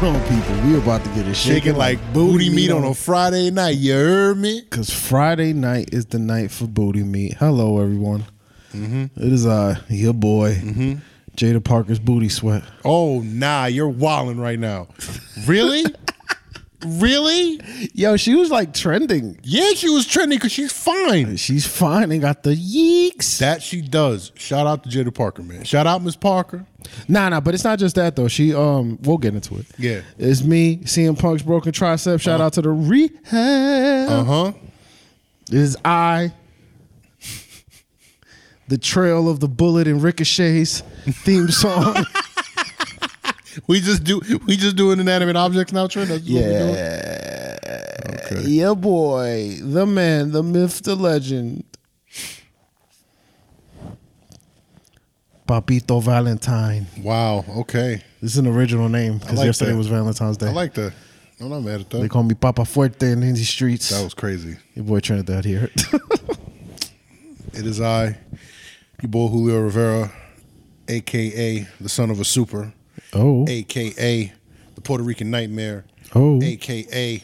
going on, people? We about to get it Shaking like booty meat on a Friday night. You heard me? Because Friday night is the night for booty meat. Hello, everyone. Mm-hmm. It is uh, your boy, Jaida Parker's booty sweat. Oh, nah, you're wilding right now. Really? really? Yo, she was like trending. Yeah, she was trending because she's fine. She's fine and got the yeeks. That she does. Shout out to Jaida Parker, man. Shout out Miss Parker. Nah, nah, but it's not just that though. She um, we'll get into it. Yeah. It's me, CM Punk's broken tricep. Shout out to the rehab. Uh huh. Is I, the trail of the bullet and ricochets theme song. We just do we just doing inanimate objects now, Trent. That's what we're doing? yeah, Okay. yeah, boy, the man, the myth, the legend, Papito Valentine. Wow. Okay. This is an original name because like yesterday that. was Valentine's Day. I like that. I'm not mad at that. they call me Papa Fuerte in these streets. That was crazy. Your boy Trinidad here. It is I, your boy Julio Rivera, aka the son of a super, oh, aka the Puerto Rican nightmare, oh, aka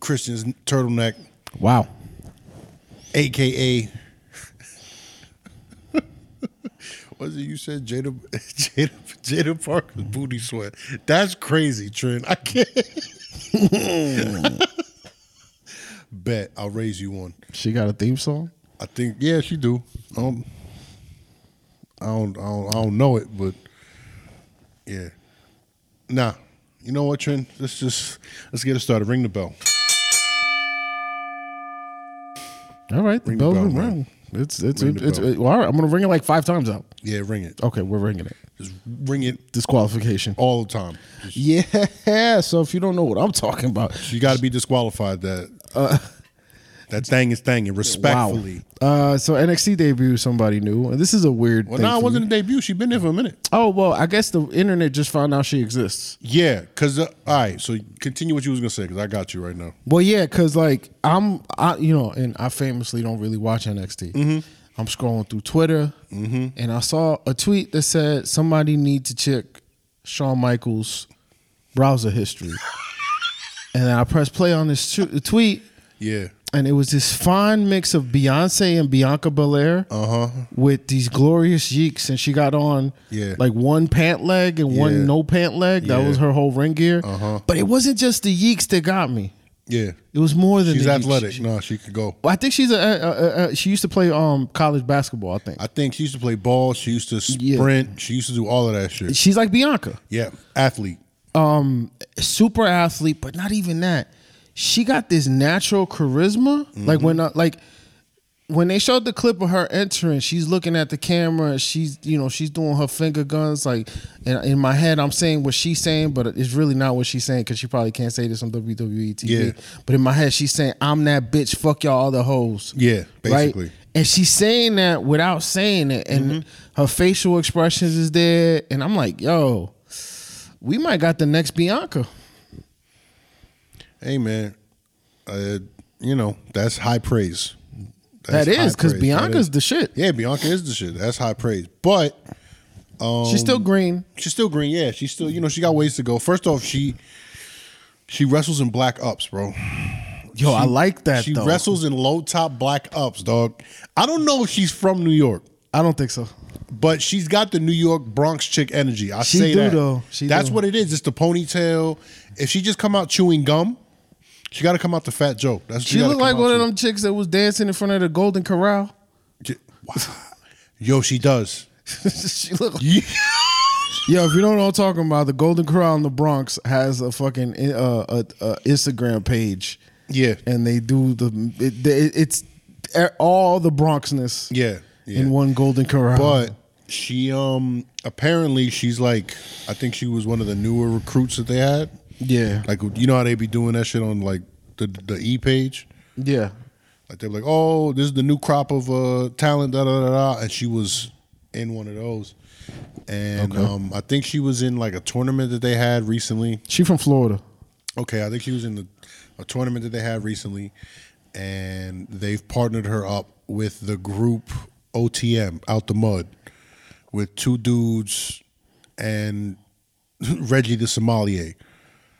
Christian's turtleneck, wow. aka was it you said Jaida Jaida Jaida Parker's booty sweat. That's crazy, Trent. I can't. Bet I'll raise you one. She got a theme song. I think yeah, she do. Um, I don't, I don't, I don't know it, but yeah. Nah, you know what, Trent? Let's just let's get it started. Ring the bell. All right, the Ring the bell's bell, been rung. It's it's Ring the it's, it- well, all right. I'm gonna ring it like five times out. Yeah, ring it. Okay, we're ringing it. Just ring it Disqualification. all the time. Just- Yeah. So if you don't know what I'm talking about, you got to be disqualified. That Uh, that thing is thanging respectfully. Wow. Uh, so NXT debut somebody new, and this is a weird. Well, thing no, it wasn't me. a debut. She been there for a minute. Oh well, I guess the internet just found out she exists. Yeah, because uh, all right. So continue what you was gonna say because I got you right now. Well, yeah, because like I'm, I you know, and I famously don't really watch NXT. Mm-hmm. I'm scrolling through Twitter, and I saw a tweet that said somebody need to check Shawn Michaels' browser history, and then I pressed play on this tu- tweet, Yeah. And it was this fine mix of Beyonce and Bianca Belair Uh huh. with these glorious yeeks, and she got on Yeah. like one pant leg and one no pant leg. That Yeah. was her whole ring gear. Uh-huh. But it wasn't just the yeeks that got me. Yeah. It was more than She's the yeeks. athletic. She- No, she could go. well, I think she's a, a, a, a- She used to play um college basketball. I think I think she used to play ball. She used to Yeah. sprint. She used to do all of that shit. she's like Bianca, Yeah, athlete. um, super athlete, but not even that. She got this natural charisma. Like when uh, like when they showed the clip of her entering, she's looking at the camera. and She's you know she's doing her finger guns. Like in, in my head, I'm saying what she's saying, but it's really not what she's saying because she probably can't say this on WWE TV. Yeah. But in my head, she's saying, "I'm that bitch. Fuck y'all other hoes." Yeah, basically. Right? And she's saying that without saying it, and her facial expressions is there, and I'm like, yo, we might got the next Bianca. Hey man, uh, you know that's high praise. That That's because. Bianca's is- the shit. yeah, Bianca is the shit. That's high praise. But she's still green. she's still green. Yeah, she's still you know she got ways to go. First off, she she wrestles in black ups, bro. Yo, I like that. She though. wrestles in low top black ups, dog. I don't know if she's from New York. I don't think so. But she's got the New York Bronx chick energy. I She say do, that. though. She That's do. what it is. It's the ponytail. If she just come out chewing gum, she got to come out the fat joke. That's what She looked like one of them chicks that was dancing in front of the Golden Corral. Yo, she does. she looked. Yo, if you don't know what I'm talking about, the Golden Corral in the Bronx has a fucking uh, a, a Instagram page, Yeah, and they do the it, it, it's all the Bronxness yeah, yeah. in one Golden Corral. But she um apparently she's like I think she was one of the newer recruits that they had. Yeah, Like you know how they be doing that shit on like the the E page. yeah, Like they're like, oh, this is the new crop of uh talent, da da da da, and she was in one of those. And Okay. um, I think she was in like a tournament that they had recently. she from Florida. Okay, I think she was in the, a tournament that they had recently, and they've partnered her up with the group OTM Out the Mud, with two dudes and Reggie the sommelier.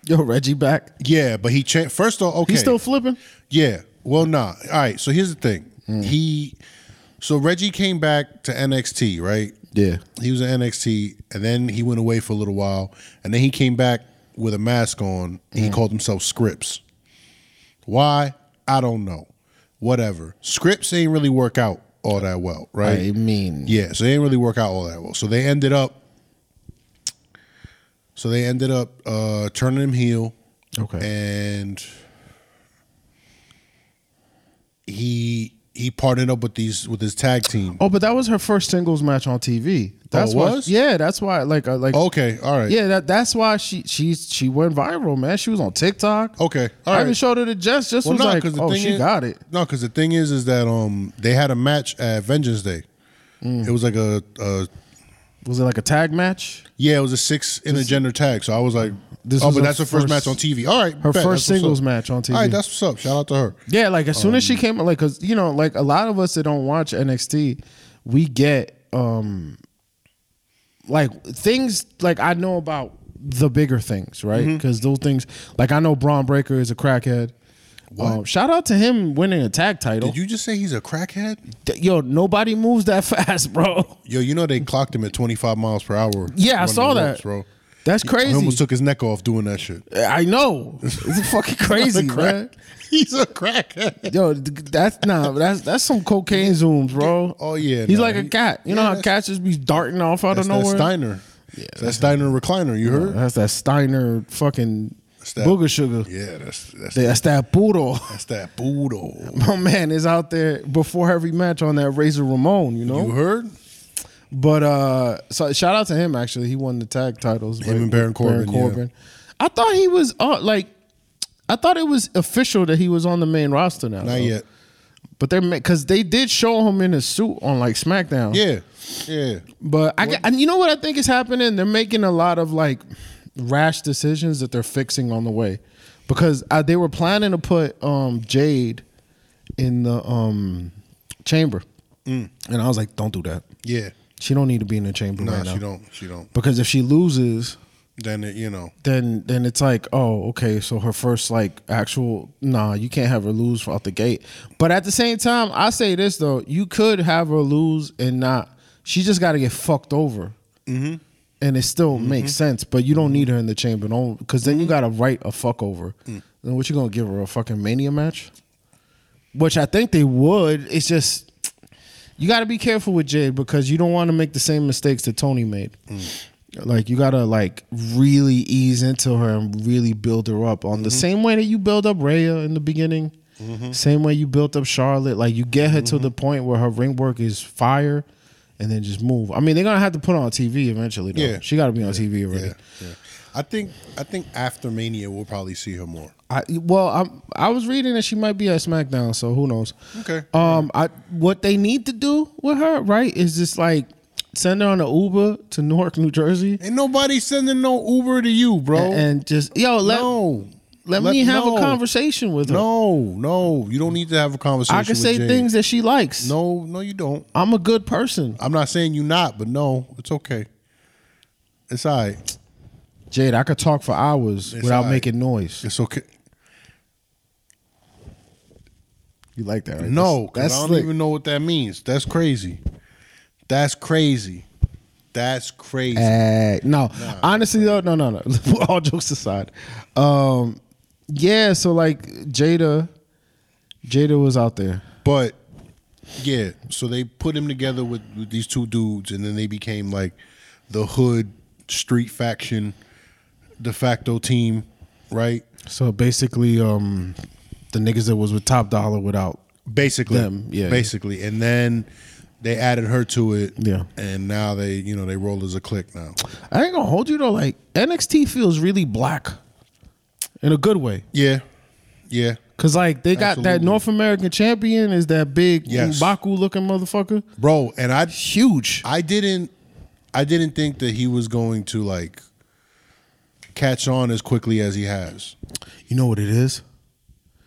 Yo, Reggie back. Yeah, but he changed. First off, okay, He's still flipping. Yeah. Well, nah. All right. So here's the thing. Mm. He, so Reggie came back to NXT, right? Yeah. He was in NXT, and then he went away for a little while, and then he came back with a mask on. And Mm. he called himself Scrypts. Why? I don't know. Whatever. Scrypts ain't really work out all that well, right? I mean, Yeah, so they didn't really work out all that well. So they ended up so they ended up uh turning him heel Okay. and he he partnered up with these with his tag team. Oh, but that was her first singles match on TV. That's it why, was? Yeah, that's why. Like, uh, like, Okay, all right. yeah, that that's why she she she went viral, man. She was on TikTok. Okay. All I right. even showed her to Jess. Just Well, was no, like, the oh, thing she is- got it. No, because the thing is, is that um they had a match at Vengeance Day. Mm. It was like a, a Was it like a tag match? yeah, it was a six in a gender tag. So I was like, This oh, but that's her first, match on TV. All right, Her bet, first singles match on TV. All right, that's what's up. Shout out to her. Yeah, like as soon as Um, she came, like, cause you know, like a lot of us that don't watch NXT, we get um like things like I know about the bigger things, right? Mm-hmm. Because those things, like I know Bron Breakker is a crackhead. Um, shout out to him winning a tag title. Did you just say he's a crackhead? Yo, nobody moves that fast, bro. Yo, you know they clocked him at 25 miles per hour. Yeah, I saw that. ropes, bro. That's crazy. He almost took his neck off doing that shit. I know. It's fucking crazy, Crack- man. He's a crackhead. Yo, th- that's nah, that's that's some cocaine zooms, bro. Oh, yeah, he's nah, like a cat. You yeah, know how cats just be darting off out That's of nowhere. Steiner. Yeah, that Steiner recliner. You heard? That's that Steiner fucking that- booger sugar. Yeah, that's that's, That's that poodle. that's that Budo. My man is out there before every match on that Razor Ramon, you know. You heard? But uh so shout out to him actually. He won the tag titles. Him and Baron with Corbin, yeah. I thought he was uh like I thought it was official that he was on the main roster now. Not though. yet. But they're because they did show him in a suit on like SmackDown. Yeah, yeah. But I, and you know what I think is happening? They're making a lot of like rash decisions that they're fixing on the way, because uh, they were planning to put um, Jade in the um, chamber, Mm. and I was like, don't do that. Yeah. She don't need to be in the chamber No, right now. she don't. She don't. Because if she loses, Then it, you know. then then it's like, oh, okay, so her first like actual nah, you can't have her lose out the gate. But at the same time, I say this though, you could have her lose and not. She just got to get fucked over, mm-hmm. And it still mm-hmm. makes sense. But you don't need her in the chamber, no, because then you mm-hmm. got to write a fuck over. Mm. Then what you gonna give her a fucking mania match? Which I think they would. It's just you got to be careful with Jade because you don't want to make the same mistakes that Tony made. Mm. Like you gotta like really ease into her and really build her up on the mm-hmm. same way that you build up Rhea in the beginning. Same way you built up Charlotte. Like you get her to the point where her ring work is fire, and then just move. I mean, they're gonna have to put on TV eventually. Though. Yeah. she got to be on TV already. Yeah, yeah. I think I think after Mania we'll probably see her more. I well, I'm, I was reading that she might be at SmackDown, so who knows? Okay. Um, I what they need to do with her, right, is just like send her on an Uber to Newark, New Jersey, Ain't nobody sending no Uber to you, bro. and just yo let no. Let, Let- me have no. a conversation with her. No, no, you don't need to have a conversation. I can with say Jade. things that she likes. No, no, you don't. I'm a good person. I'm not saying you not, but no, it's okay. It's all right. Jade, I could talk for hours It's without all right. making noise. It's okay. You like that, right? No, 'cause that's I don't slick. even know what that means. That's crazy. That's crazy. That's crazy. Uh, no, honestly though, no, no, no. All jokes aside, um, yeah. So like Jaida, Jaida was out there. But yeah, so they put him together with, with these two dudes, and then they became like the hood street faction, de facto team, right? So basically, um, the niggas that was with Top Dollar without. Basically, Them, yeah. basically, and then they added her to it, Yeah. and now they, you know, they roll as a clique now. I ain't gonna hold you though. Like NXT feels really black, in a good way. Yeah, yeah, Cause like they got that North American champion is that big Yes. Baku looking motherfucker. bro. And I, Huge. I didn't, I didn't think that he was going to like catch on as quickly as he has. You know what it is?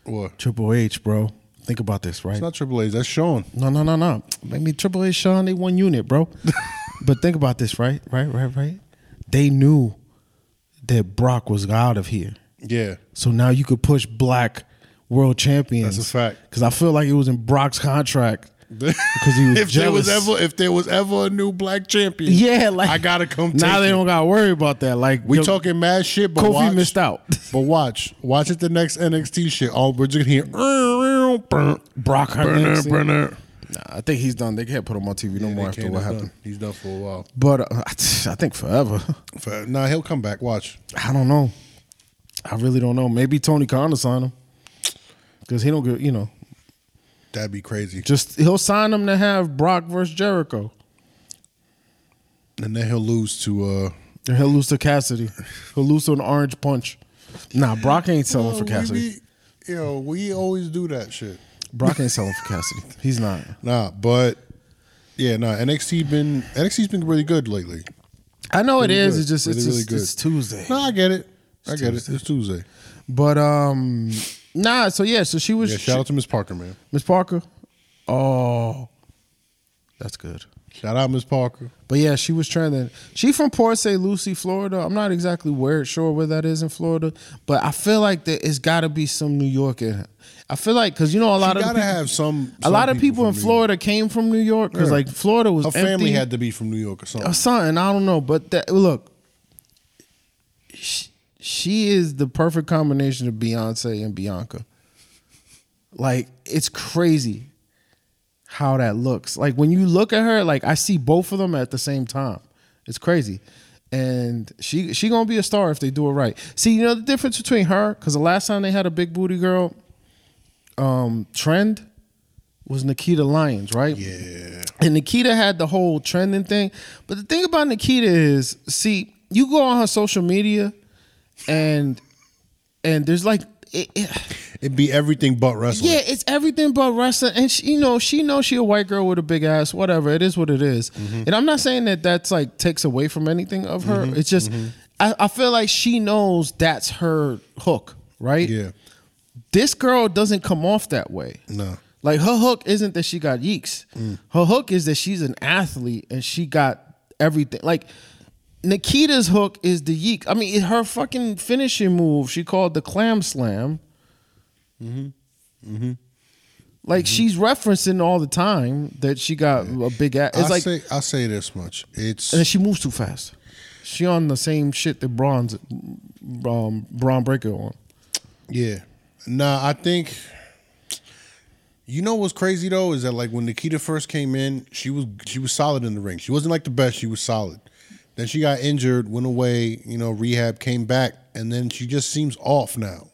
What? Triple H, bro. Think about this, right? It's not Triple H. That's Shawn. No, no, no, no. Maybe Triple H, Shawn, they one unit, bro. but think about this, right? Right, right, right. They knew that Brock was out of here. Yeah, So now you could push black world champions. That's a fact. Because I feel like it was in Brock's contract. Because he was if there was jealous. ever if there was ever a new black champion, Yeah, like I gotta come. Now they it. don't gotta worry about that. Like We yo, talking mad shit, but Kofi watch, missed out. But watch, watch it the next NXT shit. Oh, we're just gonna hear Brock burner, burner. Nah, I think he's done. They can't put him on TV no more after what happened. He's done for a while. But uh, I think forever. For- Nah, he'll come back. Watch. I don't know. I really don't know. Maybe Tony Khan will sign him because he don't get. You know, That'd be crazy. just he'll sign him to have Brock versus Jericho. And then he'll lose to. uh And he'll lose to Cassidy. He'll lose to an orange punch. Nah, Brock ain't selling Oh, for Cassidy. be- Yo, we always do that shit. Brock ain't selling for Cassidy. He's not. Nah, but yeah, nah. NXT been NXT's been really good lately. I know Really is. good. It's just it's Really, really just good. it's Tuesday. No, I get it. I get it. It's Tuesday. But um, nah. So yeah. So she was Yeah, shout out to Miss Parker, man. Miss Parker. Oh, that's good. Shout out Miss Parker. But yeah, she was trending. She from Port St. Lucie, Florida. I'm not exactly where sure where that is in Florida, but I feel like there it's got to be some New York in her. I feel like because you know a lot She of gotta people, have some. a some lot of people in Florida came from New York because Yeah. like Florida was. Her family empty had to be from New York or something. or something. I don't know, but that, look, she, she is the perfect combination of Beyonce and Bianca. Like it's crazy how that looks. Like when you look at her, like I see both of them at the same time. It's crazy. And she she gonna be a star if they do it right. See, you know the difference between her because the last time they had a big booty girl um, trend was Nikita Lyons, right? Yeah. And Nikita had the whole trending thing. But the thing about Nikita is, see, you go on her social media and and there's like it, it- It'd be everything but wrestling. yeah, it's everything but wrestling. And she, you know, she knows she a white girl with a big ass. Whatever, it is what it is. Mm-hmm. And I'm not saying that that's like takes away from anything of her. Mm-hmm. It's just mm-hmm. I, I feel like she knows that's her hook, right? Yeah. This girl doesn't come off that way. No. Like her hook isn't that she got yeeks. Mm. Her hook is that she's an athlete and she got everything. Like Nikita's hook is the yeek. I mean, her fucking finishing move she called the clam slam. Mhm. Mhm. Like she's referencing all the time that she got a big ass. It's I'll like say I'll say this much. It's and then she moves too fast. She on the same shit that Bron's um, Bron Breakker on. Yeah. Nah, I think you know what's crazy though is that like when Nikita first came in, she was she was solid in the ring. She wasn't like the best, she was solid. Then she got injured, went away, you know, rehab, came back, and then she just seems off now.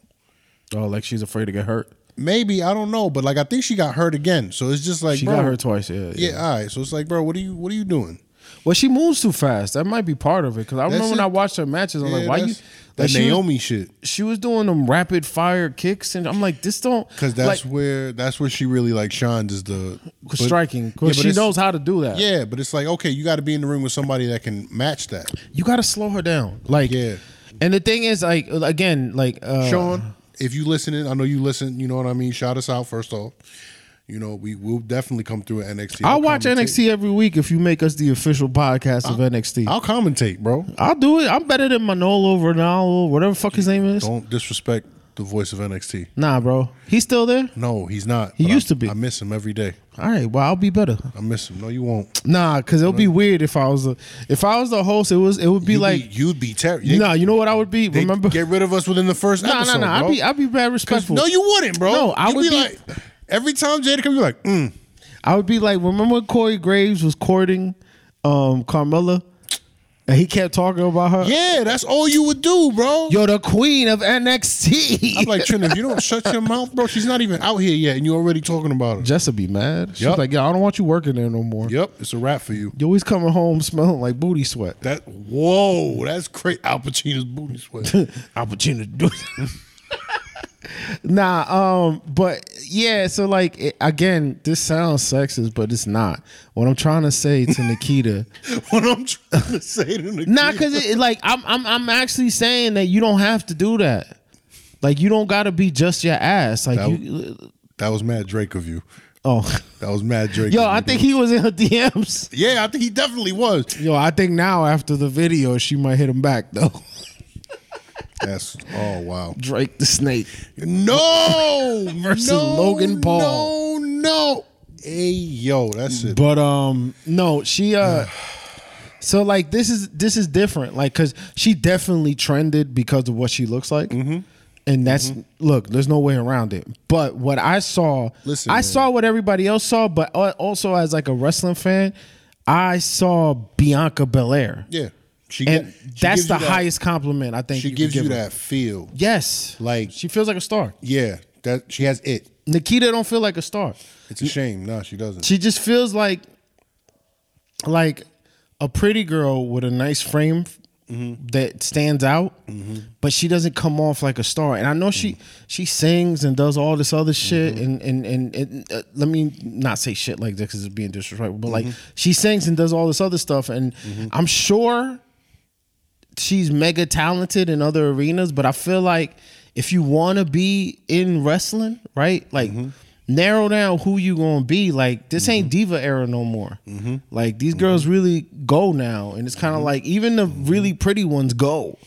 Oh, like she's afraid to get hurt. Maybe I don't know, but like I think she got hurt again. So it's just like She bro, got hurt twice. Yeah, Yeah, all right. So it's like, bro, what are you what are you doing? Well, she moves too fast. That might be part of it. Because I remember when it. I watched her matches, I'm Yeah, like, why you? that's- Like that was- Naomi shit? she was doing them rapid fire kicks, and I'm like, this don't Because that's like, where that's where she really like shines is the but- striking. Because but she knows how to do that. Yeah, but it's like okay, you got to be in the ring with somebody that can match that. you got to slow her down. Like, Yeah. And the thing is, like, again, like, uh, Shawn, if you listening, I know you listen. You know what I mean. Shout us out first off. You know we will definitely come through at NXT. I'll watch commentate. NXT every week if you make us the official podcast of NXT. I'll, commentate, bro. I'll do it. I'm better than Manolo Ronaldo, whatever fuck his name is. Don't disrespect the voice of NXT. Nah, bro, he's still there. No, he's not. He used I- to be. I miss him every day. All right, well, I'll be better. I miss him. No, you won't. Nah, because it'll be weird if I was the if I was the host. It was it would be You'd like be, you'd be terrible. nah. You know what I would be? Remember? get rid of us within the first Nah, episode, nah, nah. bro. I'd be I'd be bad respectful. no, you wouldn't, bro. No, I You'd would be- like every time Jaida comes, you're like, mm. I would be like, remember when Corey Graves was courting um Carmella, and he kept talking about her. yeah, that's all you would do, bro. You're the queen of NXT. I'm like, Trina, if you don't shut your mouth, bro, she's not even out here yet, and you're already talking about her. Jessa be mad. She's like, yeah, I don't want you working there no more. Yep, it's a wrap for you. You always coming home smelling like booty sweat. That whoa, that's great. Al Pacino's booty sweat. to do it. nah, um, but yeah, so like it, again, this sounds sexist, but it's not. What I'm trying to say to Nikita, what I'm trying to say to Nikita, nah, because it, like I'm, I'm, I'm actually saying that you don't have to do that. Like you don't got to be just your ass. Like That- you, that was mad Drake of you. oh, That was mad Drake. yo, I think he was in her DMs. Yeah, I think he definitely was. Yo, I think now after the video, she might hit him back though. That's oh wow. Drake the Snake. No Versus no, Logan Paul. No, no. Hey yo, that's it. But um no, she uh so like this is this is different. Like cuz she definitely trended because of what she looks like. Mm-hmm. And that's look, there's no way around it. But what I saw, Listen, I man. saw what everybody else saw, but also as like a wrestling fan, I saw Bianca Belair. Yeah, she And get- she that's the that- highest compliment I think She gives could you her. that feel. Yes. Like- she feels like a star. Yeah, that she has it. Nikita don't feel like a star. It's a shame. No, she doesn't. She just feels like like a pretty girl with a nice frame mm-hmm. that stands out, mm-hmm. but she doesn't come off like a star. And I know she mm-hmm. she sings and does all this other shit. And and and, and uh, let me not say shit like this because it's being disrespectful. But like she sings and does all this other stuff, and I'm sure she's mega talented in other arenas, but I feel like if you want to be in wrestling, right? Like mm-hmm. narrow down who you going to be. Like this ain't mm-hmm. diva era no more. Mm-hmm. Like these girls really go now and it's kind of like even the really pretty ones go.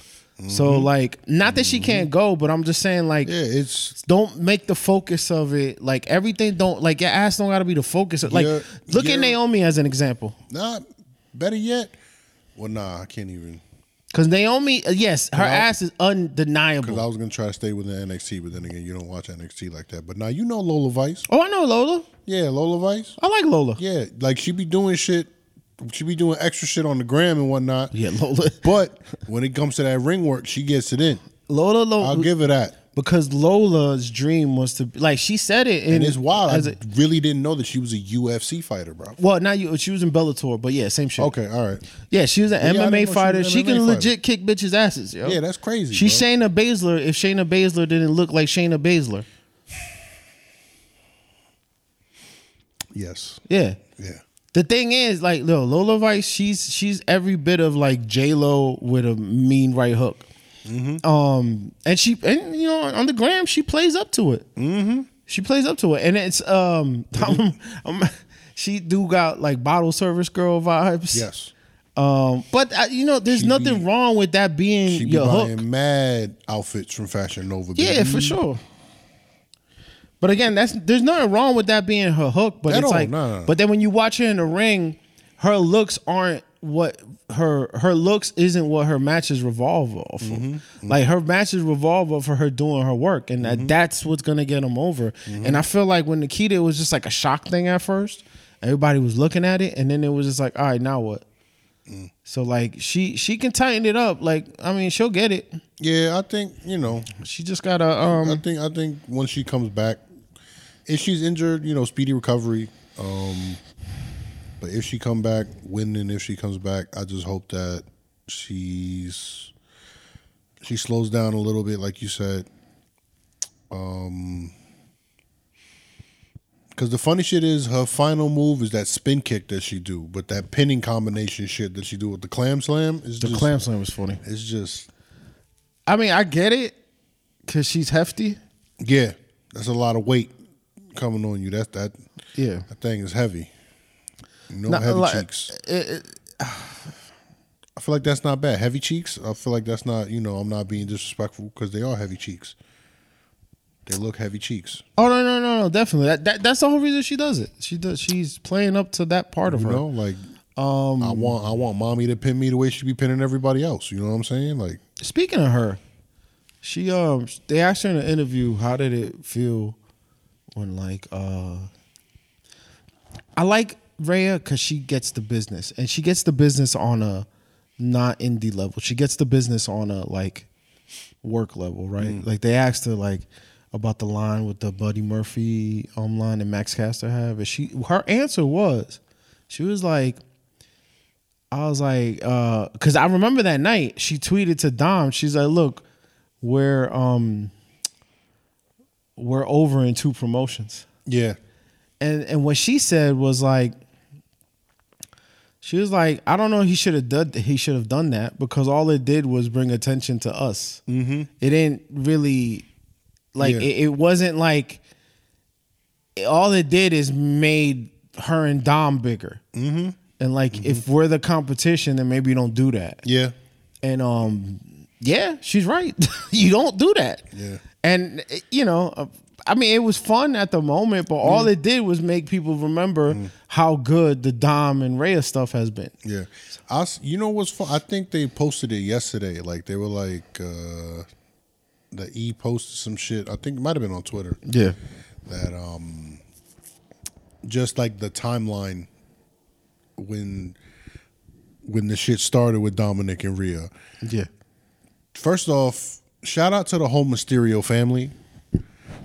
So like not that she can't go, but I'm just saying like yeah, it's don't make the focus of it like everything don't like your ass don't got to be the focus of, like Yeah, look yeah. at Naomi as an example. not better yet. Well, nah, I can't even. Cuz Naomi uh, yes, her ass is undeniable. Because I was gonna try to stay within NXT, but then again, you don't watch NXT like that. But now you know Lola Vice. Oh, I know Lola. Yeah, Lola Vice. I like Lola. Yeah, like she be doing shit. She be doing extra shit on the gram and whatnot. Yeah, Lola. But when it comes to that ring work, she gets it in. Lola, Lola. I'll give her that. Because Lola's dream was to like she said it in And it's wild. I a- really didn't know that she was a UFC fighter, bro. well, now you she was in Bellator, but yeah, same shit. Okay, all right. Yeah, she was an Yeah, I didn't know MMA she fighter. an She MMA can fighter. legit kick bitches' asses, yo. Yeah, that's crazy. She's bro. Shayna Baszler. If Shayna Baszler didn't look like Shayna Baszler, Yes. yeah. Yeah. The thing is, like, no, Lola Vice, she's she's every bit of like J Lo with a mean right hook. Mm-hmm. Um, and she and you know on the gram she plays up to it. Mm-hmm. She plays up to it, and it's um, I'm- she do got like bottle service girl vibes. Yes. Um, but uh, you know, there's She nothing be- wrong with that being She be your buying hook. mad outfits from Fashion Nova. Yeah, for sure. But again, that's there's nothing wrong with that being her hook. But At it's all, like, no. but then when you watch her in the ring, her looks aren't what her her looks isn't what her matches revolve off of. Mm-hmm, Like her matches revolve off of her doing her work, and Mm-hmm. that, that's what's gonna get them over. And I feel like when Nikita it was just like a shock thing at first, everybody was looking at it, and then it was just like, all right, now what? Mm. So like she she can tighten it up. Like I mean, she'll get it. Yeah, I think you know. She just gotta um. I think I think once she comes back, if she's injured, you know, speedy recovery. Um, but if she come back when and if she comes back, I just hope that she's she slows down a little bit, like you said. Um, because the funny shit is her final move is that spin kick that she do, but that pinning combination shit that she do with the clam slam is the just, clam slam is funny. It's just I mean, I get it because she's hefty. Yeah, that's a lot of weight coming on you. That's that. Yeah. That thing is heavy. No Not- heavy like, cheeks. it- it- I feel like that's not bad. Heavy cheeks. I feel like that's not. You know, I'm not being disrespectful because they are heavy cheeks. They look heavy cheeks. oh no no no no definitely that, that that's the whole reason she does it. She does she's playing up to that part of You her. know, like um, I want I want mommy to pin me the way she be pinning everybody else. You know what I'm saying? Like Speaking of her, she um they asked her in an interview how did it feel when like uh I like Rhea because she gets the business and she gets the business on a not indie level. She gets the business on a like work level, right? Like they asked her like about the line with the Buddy Murphy um line and Max Caster have, and she her answer was she was like I was like, uh, cause I remember that night she tweeted to Dom. She's like, look, we're um we're over in two promotions. yeah, And and what she said was like she was like, I don't know he should have done he should have done that because all it did was bring attention to us. Mm-hmm. It didn't really like Yeah. it, it wasn't like all it did is made her and Dom bigger. Mm-hmm. And like if we're the competition, then maybe you don't do that yeah. and um yeah, she's right. you don't do that. Yeah. And you know, uh, I mean, it was fun at the moment, but all it did was make people remember how good the Dom and Rhea stuff has been. Yeah, I you know what's fun? I think they posted it yesterday. Like they were like uh the E posted some shit. I think it might have been on Twitter Yeah. that um just like the timeline when when the shit started with Dominic and Rhea. Yeah. First off, shout out to the whole Mysterio family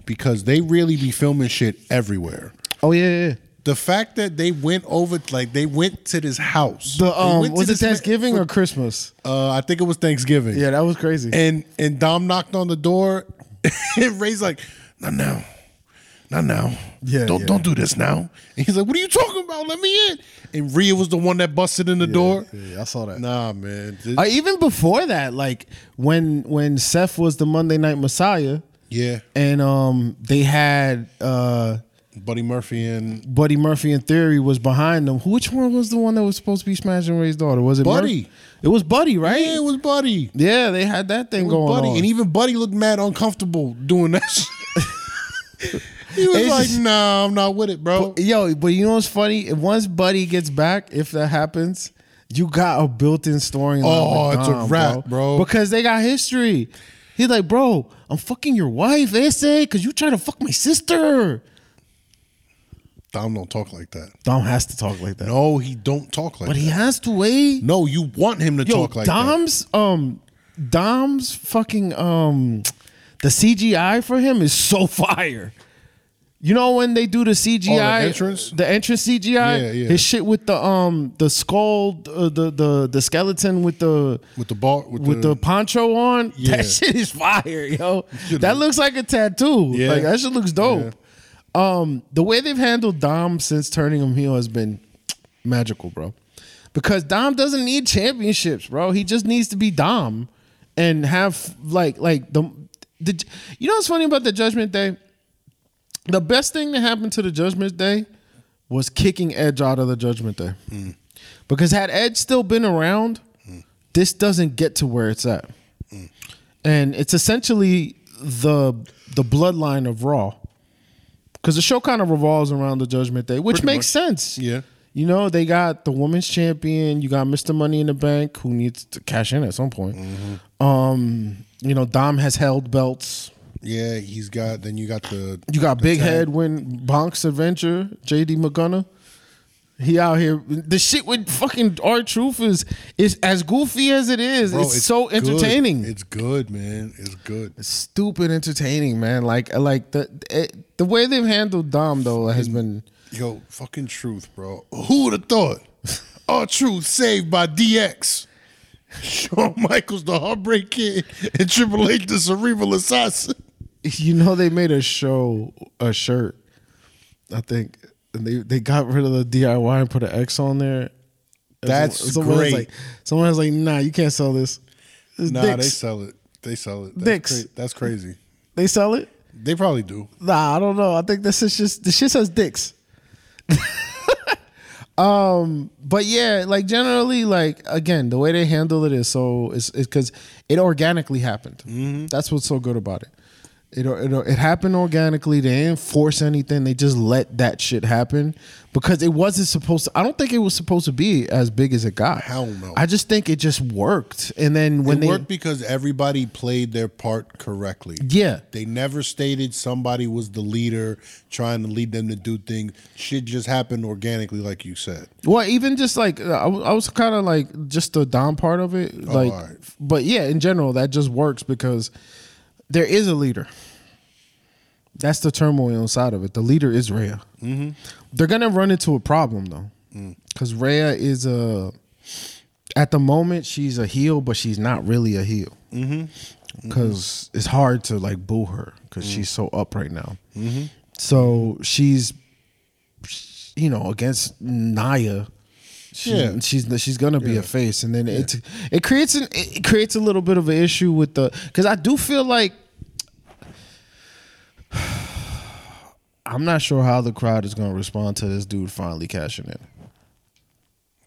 because they really be filming shit everywhere. Oh yeah, yeah. yeah. The fact that they went over, like they went to this house. The um, was it ma- Thanksgiving or Christmas? Uh, I think it was Thanksgiving. Yeah, that was crazy. And and Dom knocked on the door, and Rey's like, "Not now, not now. Yeah, don't yeah. don't do this now." And he's like, "What are you talking about? Let me in." And Rhea was the one that busted in the door. yeah, I saw that. Nah, man. Uh, even before that, like when when Seth was the Monday Night Messiah, yeah, and um they had uh Buddy Murphy and Buddy Murphy in theory was behind them. Which one was the one that was supposed to be smashing Rey's daughter? Was it Buddy. Murphy? It was Buddy, right? yeah, it was Buddy. Yeah, they had that thing going Buddy, on. and even Buddy looked mad uncomfortable doing that. shit. he was It's like, just- "Nah, I'm not with it, bro." Yo, but you know what's funny? Once Buddy gets back, if that happens, you got a built-in storyline. Oh, it's a Dom, wrap, bro. Because they got history. He's like, bro, I'm fucking your wife, essay, because you try to fuck my sister. Dom don't talk like that. Dom has to talk like that. No, he don't talk like but that. But he has to wait. no, you want him to Yo, talk like that. Dom's um Dom's fucking um the CGI for him is so fire. You know when they do the CGI entrance? the entrance CGI, Yeah, yeah. his shit with the um the skull, uh, the the the skeleton with the with the ball with, with the, poncho on. Yeah. That shit is fire, yo. That looks like a tattoo. Yeah. Like that shit looks dope. Um, the way they've handled Dom since turning him heel has been magical, bro. Because Dom doesn't need championships, bro. He just needs to be Dom and have like like the the you know what's funny about the Judgment Day? The best thing that happened to the Judgment Day was kicking Edge out of the Judgment Day. Because had Edge still been around, this doesn't get to where it's at. And it's essentially the the bloodline of Raw. Because the show kind of revolves around the Judgment Day, which Pretty makes much. sense. Yeah. You know, they got the women's champion, you got Mr. Money in the Bank, who needs to cash in at some point. Mm-hmm. Um, you know, Dom has held belts. Yeah, he's got. Then you got the. You got the Big tag. Head when Bonk's Adventure, JD McDonagh. He out here. The shit with fucking R Truth is is as goofy as it is. Bro, it's, so good. entertaining. It's good, man. It's good. It's stupid entertaining, man. Like like the it, the way they've handled Dom though has been Yo, fucking truth, bro. Who would have thought? R Truth saved by DX. Shawn Michaels, the Heartbreak Kid, and Triple H, the Cerebral Assassin. You know they made a show a shirt. I think and they they got rid of the DIY and put an X on there. And That's someone was great. Like, someone was like, "Nah, you can't sell this." It's Nah, dicks. they sell it. They sell it. That's Dicks. cra- that's crazy. They sell it. They probably do. Nah, I don't know. I think this is just the shit says dicks. um, but yeah, like generally, like again, the way they handle it is so is because it organically happened. That's what's so good about it. It, it it happened organically. They didn't force anything. They just let that shit happen because it wasn't supposed to. I don't think it was supposed to be as big as it got. Hell no. I just think it just worked. And then when it they worked because everybody played their part correctly. yeah, They never stated somebody was the leader trying to lead them to do things. Shit just happened organically, like you said. Well, even just like I was, I was kind of like just the Dom part of it, oh, like, alright. but yeah, in general, that just works because there is a leader. That's the turmoil inside of it. The leader is Rhea. Mm-hmm. They're gonna run into a problem though, mm. because Rhea is a. At the moment, she's a heel, but she's not really a heel. Mm-hmm. Because it's hard to like boo her because mm. she's so up right now. Mm-hmm. So she's you know, against Nia, she, Yeah. she's she's gonna be a face, and then it it creates an it creates a little bit of an issue with the because I do feel like I'm not sure how the crowd is gonna respond to this dude finally cashing in.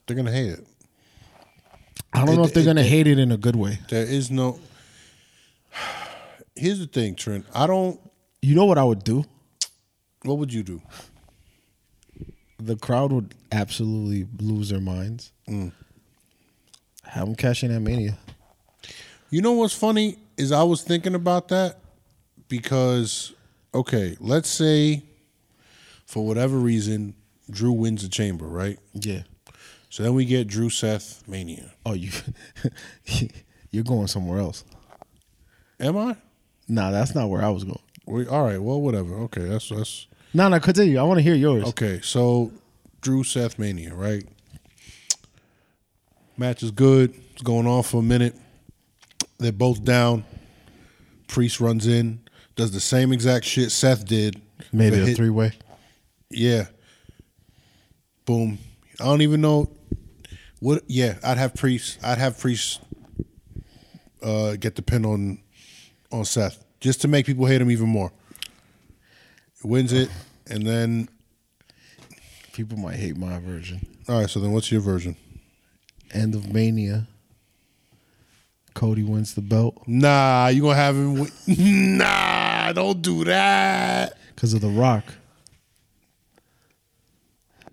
They're gonna hate it. I don't know if they're it- gonna hate it in a good way. There is no here's the thing, Trent. I don't. You know what I would do? What would you do? The crowd would absolutely lose their minds. Mm. Have them cash in at Mania. You know what's funny is I was thinking about that because okay, let's say for whatever reason Drew wins the chamber, right? Yeah. So then we get Drew Seth Mania. Oh, you you're going somewhere else. Am I? Nah, that's not where I was going. We, all right. Well, whatever. Okay, that's that's No, no, continue. I want to hear yours. okay. So Drew Seth Mania, right? Match is good. It's going on for a minute. They're both down. Priest runs in, does the same exact shit Seth did. It a three way. Yeah. Boom. I don't even know what. Yeah, I'd have Priest. I'd have Priest uh, get the pin on on Seth just to make people hate him even more. Wins it, and then People might hate my version. all right. So then, what's your version? End of Mania. Cody wins the belt Nah, you gonna have him? Win- nah, don't do that. because of The Rock.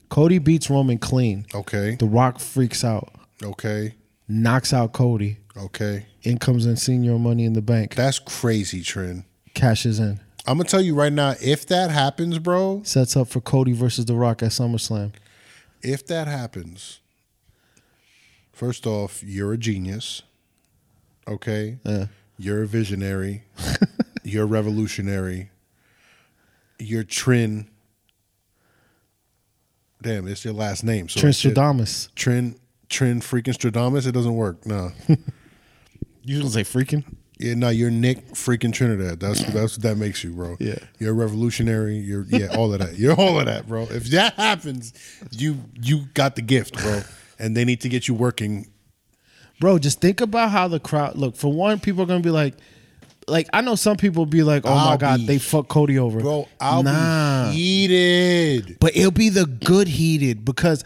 Cody beats Roman clean. Okay. The Rock freaks out, Okay. knocks out Cody. Okay. In comes in senior money in the bank. That's crazy, Trent. Cashes in. I'm gonna tell you right now. If that happens, bro, Sets up for Cody versus The Rock at SummerSlam. if that happens, first off, you're a genius. Okay? Yeah. You're a visionary. you're revolutionary. You're Trin. Damn, it's your last name. So it's your- Trinstradamus. Trin Trin freaking Stradamus. It doesn't work. No. You gonna say freaking? Yeah, no, you're Nick freaking Trinidad. That's that's what that makes you, bro. Yeah. You're a revolutionary. You're yeah, all of that. You're all of that, bro. If that happens, you you got the gift, bro. And they need to get you working. Bro, just think about how the crowd look. For one, people are gonna be like, like I know some people be like, oh my I'll god, be- they fuck Cody over, Bro, I'll nah. be heated. But it'll be the good heated because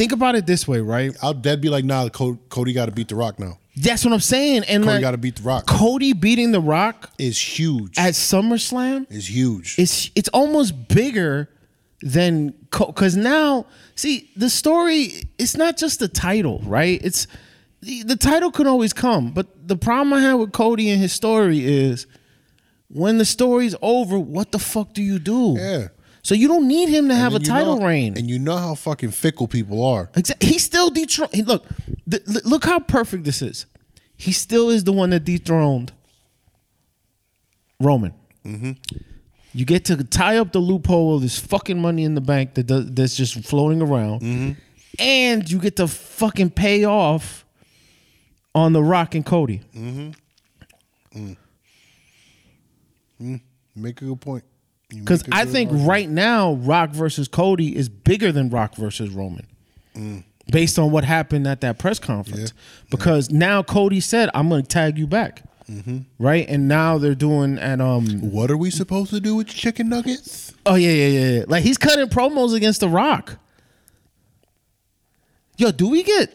think about it this way, right? I'll dead be like, nah, Cody got to beat The Rock now. That's what I'm saying. And Cody like, got to beat The Rock. Cody beating The Rock Is huge. at SummerSlam is huge. it's it's almost bigger than because now see the story. It's not just the title, right? It's the, the title can always come, but the problem I have with Cody and his story is when the story's over, what the fuck do you do? Yeah. So you don't need him to have a title know- reign. And you know how fucking fickle people are. Exa- He's still dethroned. He- Look, th- look how perfect this is. He still is the one that dethroned Roman. Mm-hmm. You get to tie up the loophole of this fucking money in the bank that does, that's just floating around, Mm-hmm. and you get to fucking pay off on the Rock and Cody. Make a good point. Because I think argument. right now, Rock versus Cody is bigger than Rock versus Roman. Based on what happened at that press conference. Because now Cody said, I'm gonna tag you back. Right? And now they're doing at um What are we supposed to do with chicken nuggets? Oh yeah, yeah, yeah, yeah. Like he's cutting promos against the rock. Yo, do we get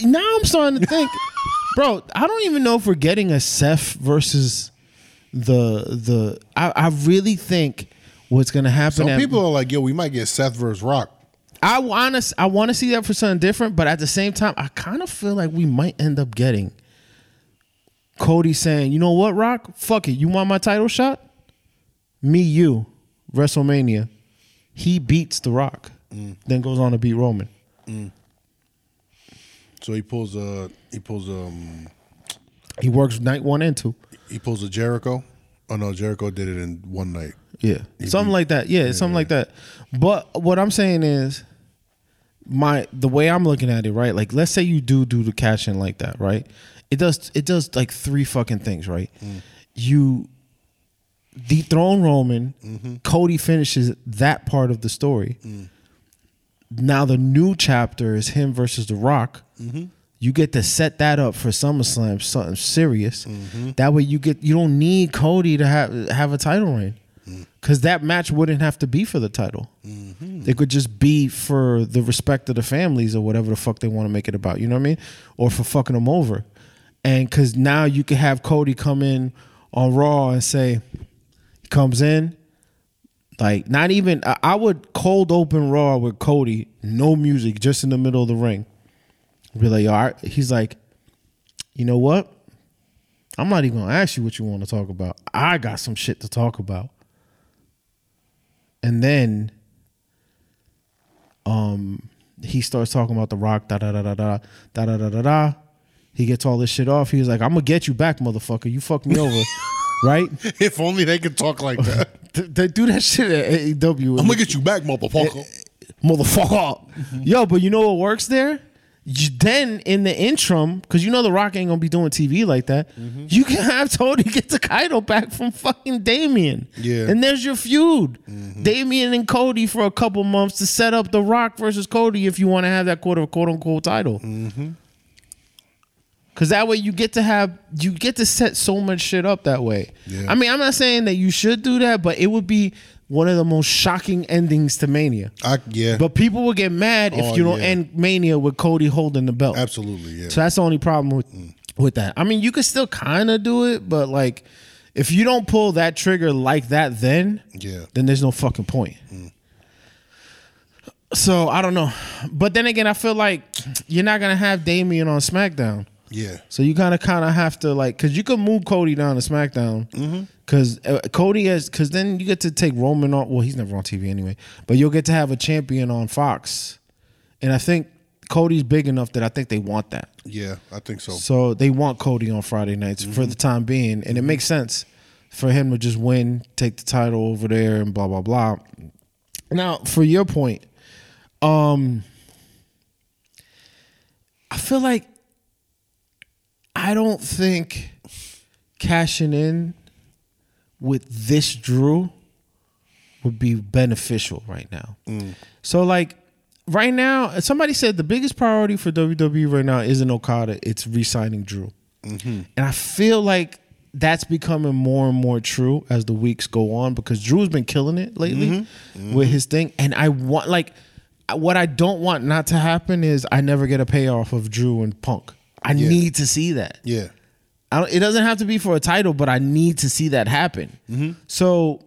now I'm starting to think, bro, I don't even know if we're getting a Seth versus the the I, I really think what's gonna happen Some at- people are like, yo, we might get Seth versus Rock. I want to I want to see that for something different, but at the same time, I kind of feel like we might end up getting Cody saying, "You know what, Rock? Fuck it. You want my title shot? Me, you, WrestleMania." He beats The Rock, then goes on to beat Roman. So he pulls a he pulls um He works night one and two. He pulls a Jericho. Oh no, Jericho did it in one night. Yeah, something like that. Yeah, something like that. But what I'm saying is, my the way I'm looking at it, right? Like, let's say you do do the cash in like that, right? It does it does like three fucking things, right? Mm. You dethrone Roman, mm-hmm. Cody finishes that part of the story. Mm. Now the new chapter is him versus The Rock. Mm-hmm. You get to set that up for SummerSlam, something serious. Mm-hmm. That way you get you don't need Cody to have have a title reign. Mm. Cause that match wouldn't have to be for the title. Mm-hmm. It could just be for the respect of the families or whatever the fuck they want to make it about. You know what I mean? Or for fucking them over. And cause now you could have Cody come in on Raw and say he comes in, like not even I would cold open Raw with Cody, no music, just in the middle of the ring. Be like, all right. He's like, you know what? I'm not even gonna ask you what you want to talk about. I got some shit to talk about. And then um he starts talking about the rock, da da da da da da da da da da. He gets all this shit off. He was like, I'm gonna get you back, motherfucker. You fucked me over. right? If only they could talk like that. They do that shit at AEW. I'm gonna get you back, motherfucker. motherfucker. Yo, but you know what works there? You, then in the interim, because you know the Rock ain't gonna be doing TV like that, Mm-hmm. you can have Tony get the title back from fucking Damien. Yeah. Mm-hmm. And there's your feud. Damien and Cody for a couple months to set up the Rock versus Cody if you want to have that quote quote unquote title. Mm-hmm. Cause that way you get to have you get to set so much shit up that way. Yeah. I mean, I'm not saying that you should do that, but it would be one of the most shocking endings to Mania. I yeah, But people will get mad if Oh, you don't yeah. end Mania with Cody holding the belt. absolutely yeah. So that's the only problem with mm. with that. I mean, you could still kind of do it, but like if you don't pull that trigger like that, then Yeah. then there's no fucking point. Mm. So I don't know, but then again, I feel like you're not gonna have Damien on SmackDown. Yeah, So you kind of kind of have to like, cause you could move Cody down to SmackDown, cause uh, Cody has, cause then you get to take Roman on. Well, he's never on TV anyway, but you'll get to have a champion on Fox, and I think Cody's big enough that I think they want that. yeah, I think so. So they want Cody on Friday nights for the time being, and it makes sense for him to just win, take the title over there, and blah blah blah. Now, for your point, um, I feel like I don't think cashing in with this Drew would be beneficial right now. Mm. So like right now, somebody said the biggest priority for WWE right now isn't Okada, it's re-signing Drew. Mm-hmm. And I feel like that's becoming more and more true as the weeks go on because Drew's been killing it lately mm-hmm. with mm-hmm. his thing. And I want like what I don't want not to happen is I never get a payoff of Drew and Punk. I need to see that. Yeah, I don't, it doesn't have to be for a title, but I need to see that happen. Mm-hmm. So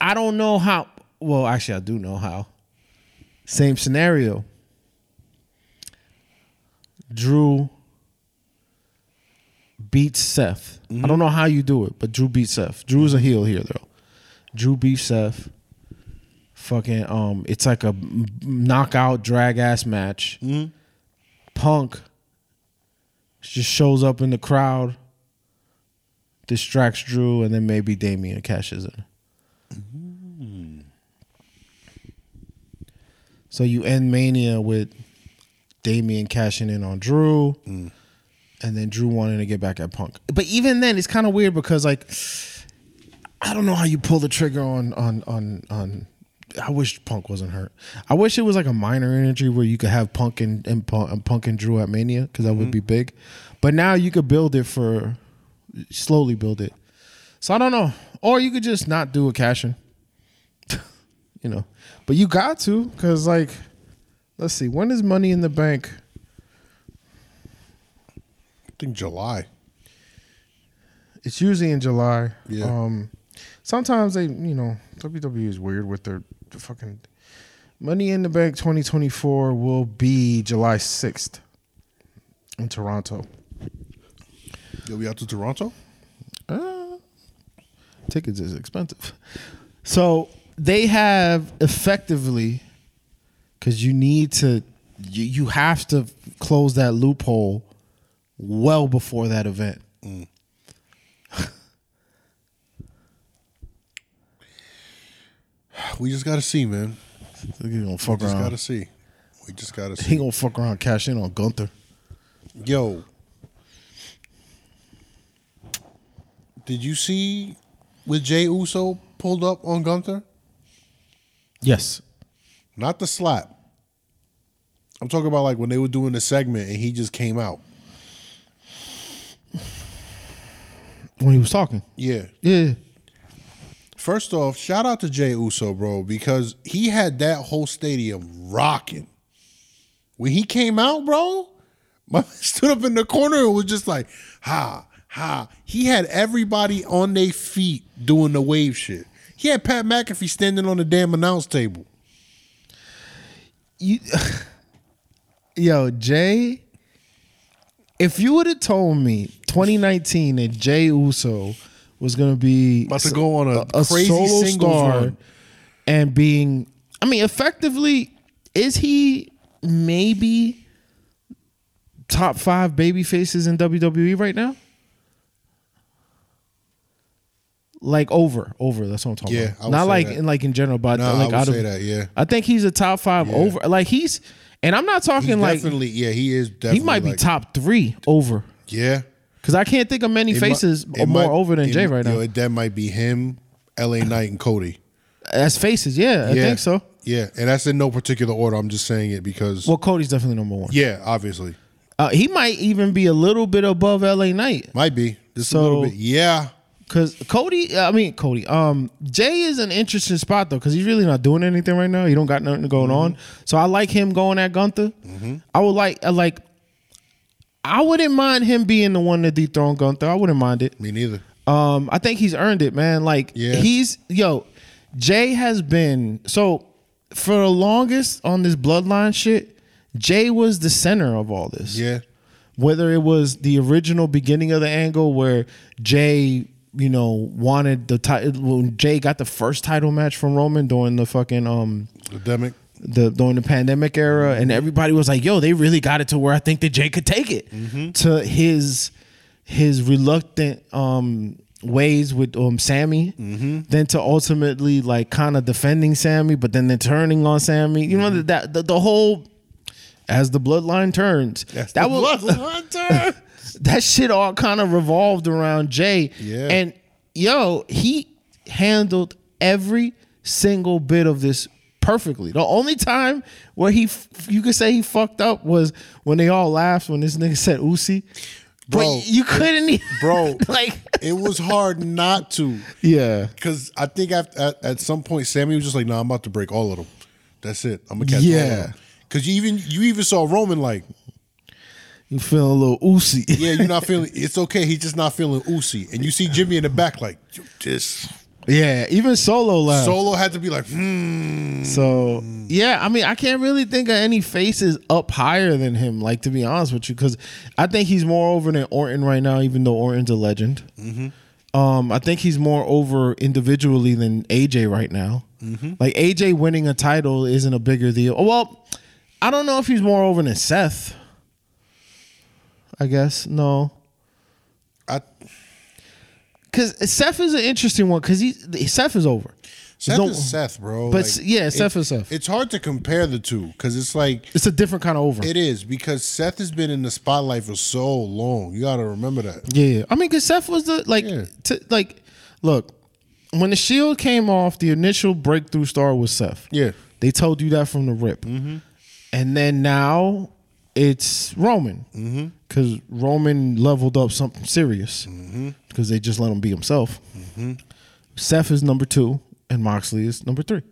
I don't know how. Well, actually, I do know how. Same scenario. Drew beats Seth. I mm-hmm. don't know how you do it, but Drew beats Seth. Drew's a heel here though. Drew beats Seth. Fucking um, it's like a knockout drag ass match. Mm-hmm. Punk just shows up in the crowd, distracts Drew, and then maybe Damien cashes in. So you end Mania with Damien cashing in on Drew, and then Drew wanting to get back at Punk. But even then, it's kind of weird because like I don't know how you pull the trigger on on on on. I wish Punk wasn't hurt. I wish it was like a minor injury where you could have Punk and, and Punk, and Punk and Drew at Mania because that would be big. But now you could build it for slowly build it. So I don't know, or you could just not do a cash in. you know, but you got to because like, let's see, when is Money in the Bank? I think July. It's usually in July. Yeah. Um, sometimes they, you know, WWE is weird with their, the fucking Money in the Bank 2024 will be July 6th in Toronto. You'll be out to Toronto. Uh, tickets is expensive. So they have effectively, because you need to, you, you have to close that loophole well before that event. We just gotta see, man. He gonna We fuck just around. gotta see. We just gotta see. He gonna fuck around, cash in on Gunther. Yo, did you see with Jey Uso pulled up on Gunther? Yes. Not the slap. I'm talking about like when they were doing the segment and he just came out. When he was talking. Yeah. Yeah. First off, shout out to Jey Uso, bro, because he had that whole stadium rocking. When he came out, bro, my stood up in the corner and was just like, ha, Ha! He had everybody on their feet doing the wave shit. He had Pat McAfee standing on the damn announce table. You, yo, Jay. If you would have told me 2019 that Jey Uso was gonna be About to go on a a crazy solo star run. and being, I mean, effectively, is he maybe top five baby faces in WWE right now? Like over, over. That's what I'm talking Yeah, about. I Not say like that. in like in general, but No, I like would out of that, yeah. I think he's a top five Yeah. over. Like he's, and I'm not He talking like definitely, yeah, he is. Definitely he might be top three over. Yeah, Because I can't think of many It faces it more might- over than it- Jay right now. yo, that might be him, L.A. Knight, and Cody. As faces, yeah, I think so. Yeah, and that's in no particular order. I'm just saying it because. Well, Cody's definitely number one. yeah, obviously, Uh, he might even be a little bit above LA Knight. might be just So- a little bit. Yeah, Cause Cody, I mean Cody, um, Jay is an interesting spot though, cause he's really not doing anything right now. He don't got nothing going Mm-hmm. on. So I like him going at Gunther. I would like, I like, I wouldn't mind him being the one to dethrone Gunther. I wouldn't mind it. me neither. Um, I think he's earned it, man. Like Yeah. he's yo, Jay has been so for the longest on this bloodline shit. Jay was the center of all this. Yeah, Whether it was the original beginning of the angle where Jay, you know, wanted the title when Jay got the first title match from Roman during the fucking um pandemic. The during the pandemic era, and everybody was like, "Yo, they really got it to where I think that Jay could take it." To his his reluctant um ways with um Sami, then to ultimately like kind of defending Sami, but then then turning on Sami. You know that the, the whole as the bloodline turns. That's that was bloodline that shit all kind of revolved around Jay. Yeah. And yo, he handled every single bit of this perfectly. The only time where he you could say he fucked up was when they all laughed when this nigga said Uzi. Bro, but you couldn't even, bro. like It was hard not to. yeah. Because I think at, at, at some point Sami was just like, "No, nah, I'm about to break all of them. That's it. I'm gonna catch Yeah. them." Because you even you even saw Roman like, You feeling a little Uzi. "Yeah, you're not feeling. It's okay. He's just not feeling oozy." And you see Jimmy in the back like, "You "This." Yeah, even Solo laughed. Solo had to be like, "Hmm." So yeah, I mean, I can't really think of any faces up higher than him. Like to be honest with you, because I think he's more over than Orton right now, even though Orton's a legend. Um, I think he's more over individually than AJ right now. Like AJ winning a title isn't a bigger deal. Well, I don't know if he's more over than Seth. I guess no. I, Because Seth is an interesting one. Because he Seth is over. Seth Don't- is Seth, bro. But yeah, Seth is Seth. It's hard to compare the two because it's like It's a different kind of over. it is because Seth has been in the spotlight for so long. You got to remember that. Yeah, I mean, because Seth was the like, Yeah. t- like, look, when the Shield came off, the initial breakthrough star was Seth. Yeah. they told you that from the rip, mm-hmm. and then now it's Roman mm-hmm. because Roman leveled up something serious mm-hmm. because they just let him be himself. Mm-hmm. Seth is number two, and Moxley is number three.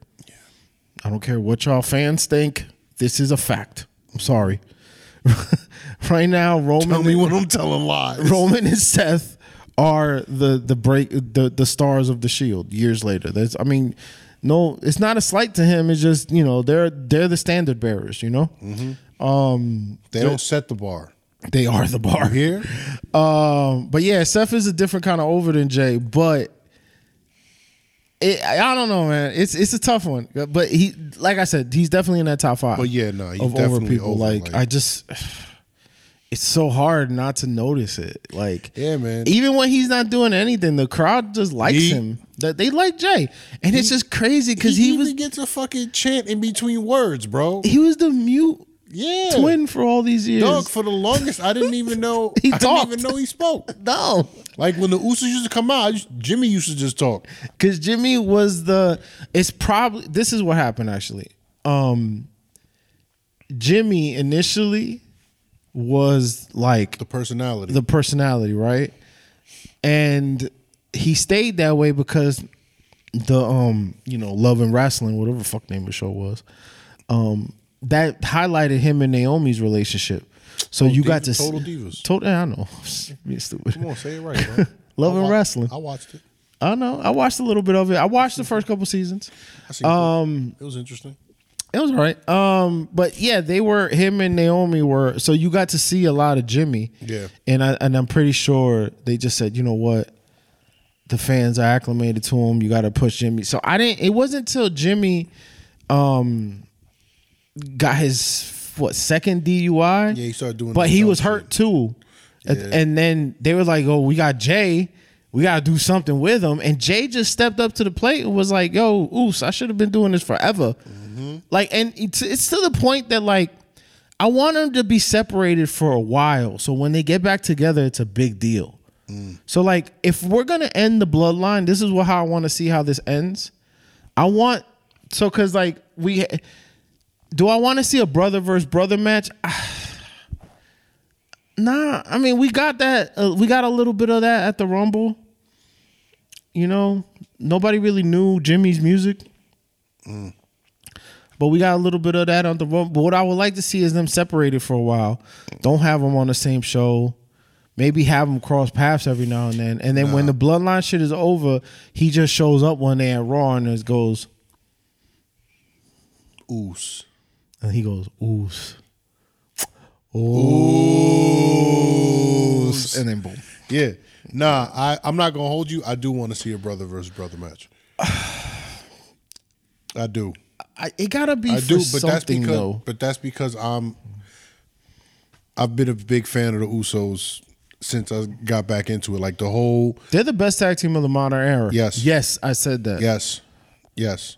I don't care what y'all fans think. This is a fact. I'm sorry. right now, Roman. Tell me when I'm telling lies. Roman and Seth are the the break the the stars of the Shield. Years later, that's I mean, no, it's not a slight to him. It's just you know they're they're the standard bearers. You know, um, They don't set the bar. they are the bar Here, Um, but yeah, Seth is a different kind of over than Jay, but. It, I don't know, man. It's it's a tough one, but he, like I said, he's definitely in that top five. But yeah, no, he's of over people. over, like, like- I just, it's so hard not to notice it. Like, Yeah, man. Even when he's not doing anything, the crowd just likes He- him. That they like Jay, and it's just crazy because he, even was gets a fucking chant in between words, bro. he was the mute Yeah, twin for all these years. Dog, for the longest, I didn't even know. He I talked. didn't even know he spoke. no, Like when the Usos used to come out, I used- Jimmy used to just talk. because Jimmy was the. It's probably this is what happened actually. Um, Jimmy initially was like The personality. the personality, right? And he stayed that way because the um, you know, Love and Wrestling, whatever the fuck name of the show was, um, that highlighted him and Naomi's relationship. So you Divas- got to Total Divas. Total, I know. Being stupid. Come on, say it right, bro. Love I and wrestling. I watched it. I know. I watched a little bit of it. I watched the first couple seasons. Um, it. Was interesting. It was all right. Um, but yeah, they were him and Naomi were so you got to see a lot of Jimmy. Yeah. And I and I'm pretty sure they just said, you know what? The fans are acclimated to him. You gotta push Jimmy. So I didn't it wasn't until Jimmy um got his what second DUI. Yeah, he started doing. But he was shit. hurt too. And- Yeah. And then they were like, "Oh, we got Jay. We got to do something with him." And Jay just stepped up to the plate and was like, "Yo, Oos, I should have been doing this forever." Mm-hmm. Like, and it's, it's to the point that like, I want them to be separated for a while, so when they get back together, it's a big deal. Mm. So like, if we're gonna end the bloodline, this is what how I want to see how this ends. I want so because like we. Do I want to see a brother versus brother match? Nah, I mean we got that. Uh, we got a little bit of that at the Rumble. You know, nobody really knew Jimmy's music, but we got a little bit of that on the Rumble. But what I would like to see is them separated for a while. Don't have them on the same show. Maybe have them cross paths every now and then. And then when the bloodline shit is over, he just shows up one day at Raw and just goes, Oos. And he goes, "Oos, Oos. and then boom. Yeah. Nah, I, I'm not gonna hold you. I do want to see a brother versus brother match. I do. I, it gotta be I do, but that's because though. but that's because I'm I've been a big fan of the Usos since I got back into it. Like the whole They're the best tag team of the modern era. Yes. yes, I said that. yes, yes.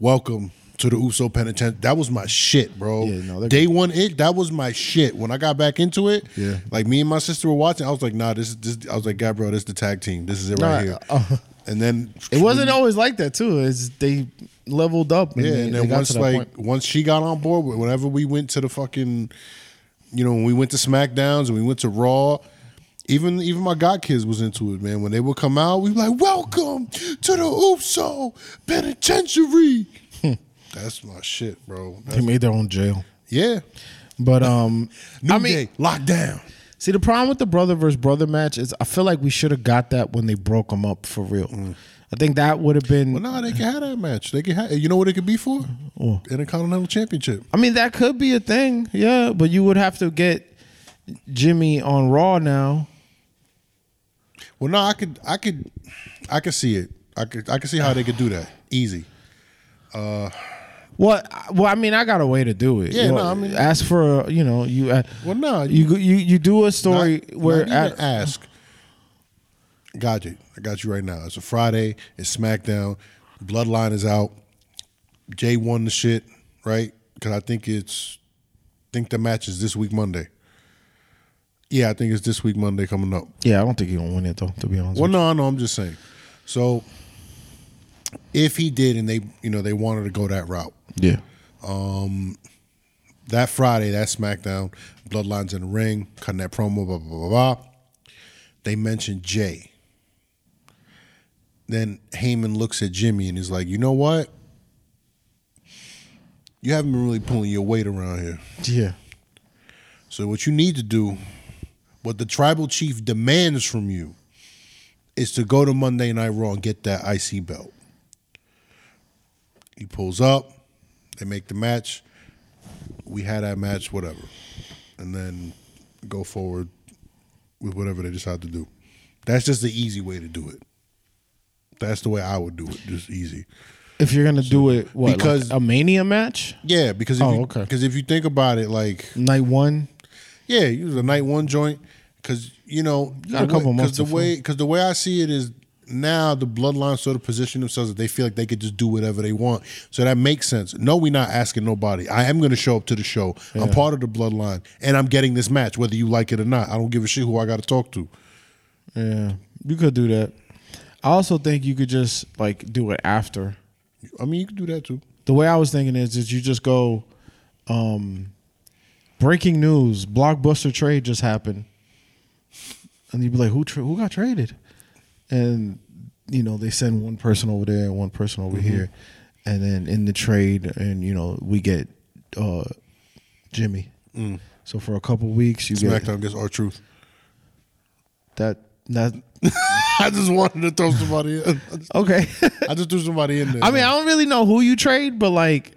Welcome to the Uso Penitentiary. That was my shit, bro. Yeah, no, Day one, it that was my shit. When I got back into it, Yeah. like me and my sister were watching. I was like, nah, this is this. I was like, Gabriel, this is the tag team. This is it right here. uh, and then It wasn't always like that too. It's they leveled up. And Yeah, they, and then once like point. once she got on board, whenever we went to the fucking, you know, when we went to Smackdowns and we went to Raw, even even my god kids was into it, man. When they would come out, we were like, "Welcome to the Uso Penitentiary." That's my shit, bro. they made their own jail. yeah, But um, New I mean, Day locked down. see the problem with the brother versus brother match is I feel like we should have got that when they broke them up for real. I think that would have been. Well, no, they can have that match. They can have. You know what it could be for? Intercontinental Championship. I mean, that could be a thing, yeah. But you would have to get Jimmy on Raw now. Well, no, I could, I could, I could see it. I could, I could see how they could do that. Easy. What? Well, well, I mean, I got a way to do it. Yeah, You no, I mean- ask for a, you know, you. Uh, Well, no, you you you do a story Not- where not at, ask. Got you. I got you right now. It's a Friday. It's SmackDown. Bloodline is out. Jay won the shit, right? Because I think it's. I think the match is this week Monday. Yeah, I think it's this week Monday coming up. yeah, I don't think he gonna win it though. To be honest, Well, no, no, I'm just saying. So, if he did, and they, you know, they wanted to go that route, yeah, um, that Friday, that SmackDown, Bloodlines in the ring, cutting that promo, blah, blah, blah, blah. They mentioned Jay. Then Heyman looks at Jimmy and he's like, you know what? You haven't been really pulling your weight around here. yeah. So what you need to do, what the tribal chief demands from you, is to go to Monday Night Raw and get that IC belt. He pulls up, they make the match. We had that match, whatever, and then go forward with whatever they decide to do. That's just the easy way to do it. That's the way I would do it, just easy. If you're gonna do it, what because- because a Mania match, Yeah, because if Oh, you, okay. because if you think about it, like night one. Yeah, it was a night one joint because you know got a couple months the way because the way I see it is now the bloodline sort of position themselves that they feel like they could just do whatever they want. So that makes sense. No, we're not asking nobody. I am going to show up to the show. I'm part of the bloodline, and I'm getting this match whether you like it or not. I don't give a shit who I got to talk to. Yeah, you could do that. I also think you could just like do it after. I mean, you can do that too. The way I was thinking is is you just go, um, breaking news: blockbuster trade just happened, and you'd be like, "Who tra- who got traded?" And you know they send one person over there and one person over here, and then in the trade, and you know we get uh, Jimmy. So for a couple weeks, you get SmackDown gets R Truth. that that I just wanted to throw somebody in. okay. I just threw somebody in there. I mean, I don't really know who you trade, but like